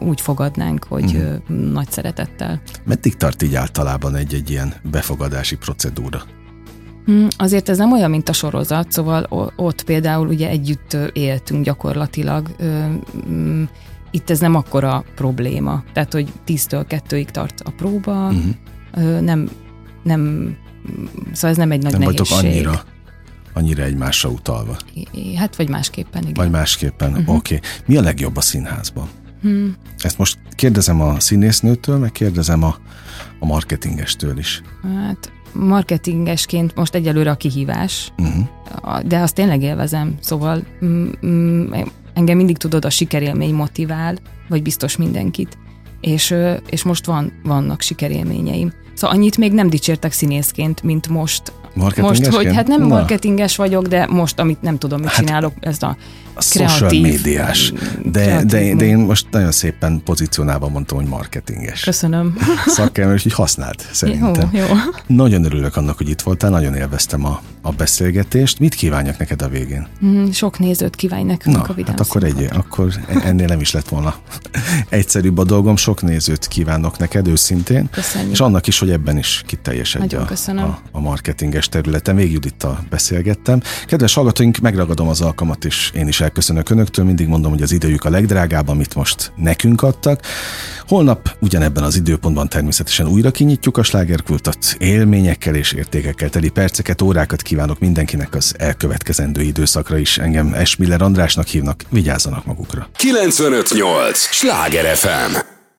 úgy fogadnánk, hogy mm. nagy szeretettel. Meddig tart így általában egy-egy ilyen befogadási procedúra? Hm, azért ez nem olyan, mint a sorozat, szóval ott például ugye együtt éltünk gyakorlatilag, hm, itt ez nem akkora probléma. Tehát, hogy 10-től 2-ig tart a próba, uh-huh. nem, nem Szóval ez nem egy nagy nem nehézség. Nem annyira, annyira egymásra utalva. Hát vagy másképpen, igen. Vagy másképpen, uh-huh. oké. Okay. Mi a legjobb a színházban? Hmm. Ezt most kérdezem a színésznőtől, meg kérdezem a, a marketingestől is. Hát marketingesként most egyelőre a kihívás, uh-huh. de azt tényleg élvezem, szóval mm, mm, engem mindig tudod, a sikerélmény motivál, vagy biztos mindenkit, és, és most van, vannak sikerélményeim. Szóval annyit még nem dicsértek színészként, mint most. Most, hogy hát nem Na. marketinges vagyok, de most, amit nem tudom, mit hát, csinálok, ez a a social médiás. De, de, de én most nagyon szépen pozícionálva mondtam, hogy marketinges. Köszönöm. Szakember, és így használt szerintem. Jó, jó. Nagyon örülök annak, hogy itt voltál, nagyon élveztem a, a beszélgetést. Mit kívánjak neked a végén? Mm, sok nézőt kívánj nekünk Na, a vidám hát akkor, egy, akkor ennél nem is lett volna egyszerűbb a dolgom. Sok nézőt kívánok neked őszintén. Köszönjük. És annak is, hogy ebben is kiteljesedj a, a, a marketinges területen. Még Judittal beszélgettem. Kedves hallgatóink, megragadom az alkalmat, és én is elköszönök önöktől, mindig mondom, hogy az idejük a legdrágább, amit most nekünk adtak. Holnap ugyanebben az időpontban természetesen újra kinyitjuk a slágerkultot, élményekkel és értékekkel teli perceket, órákat kívánok mindenkinek az elkövetkezendő időszakra is. Engem Esmiller Andrásnak hívnak, vigyázzanak magukra. 958! Sláger FM!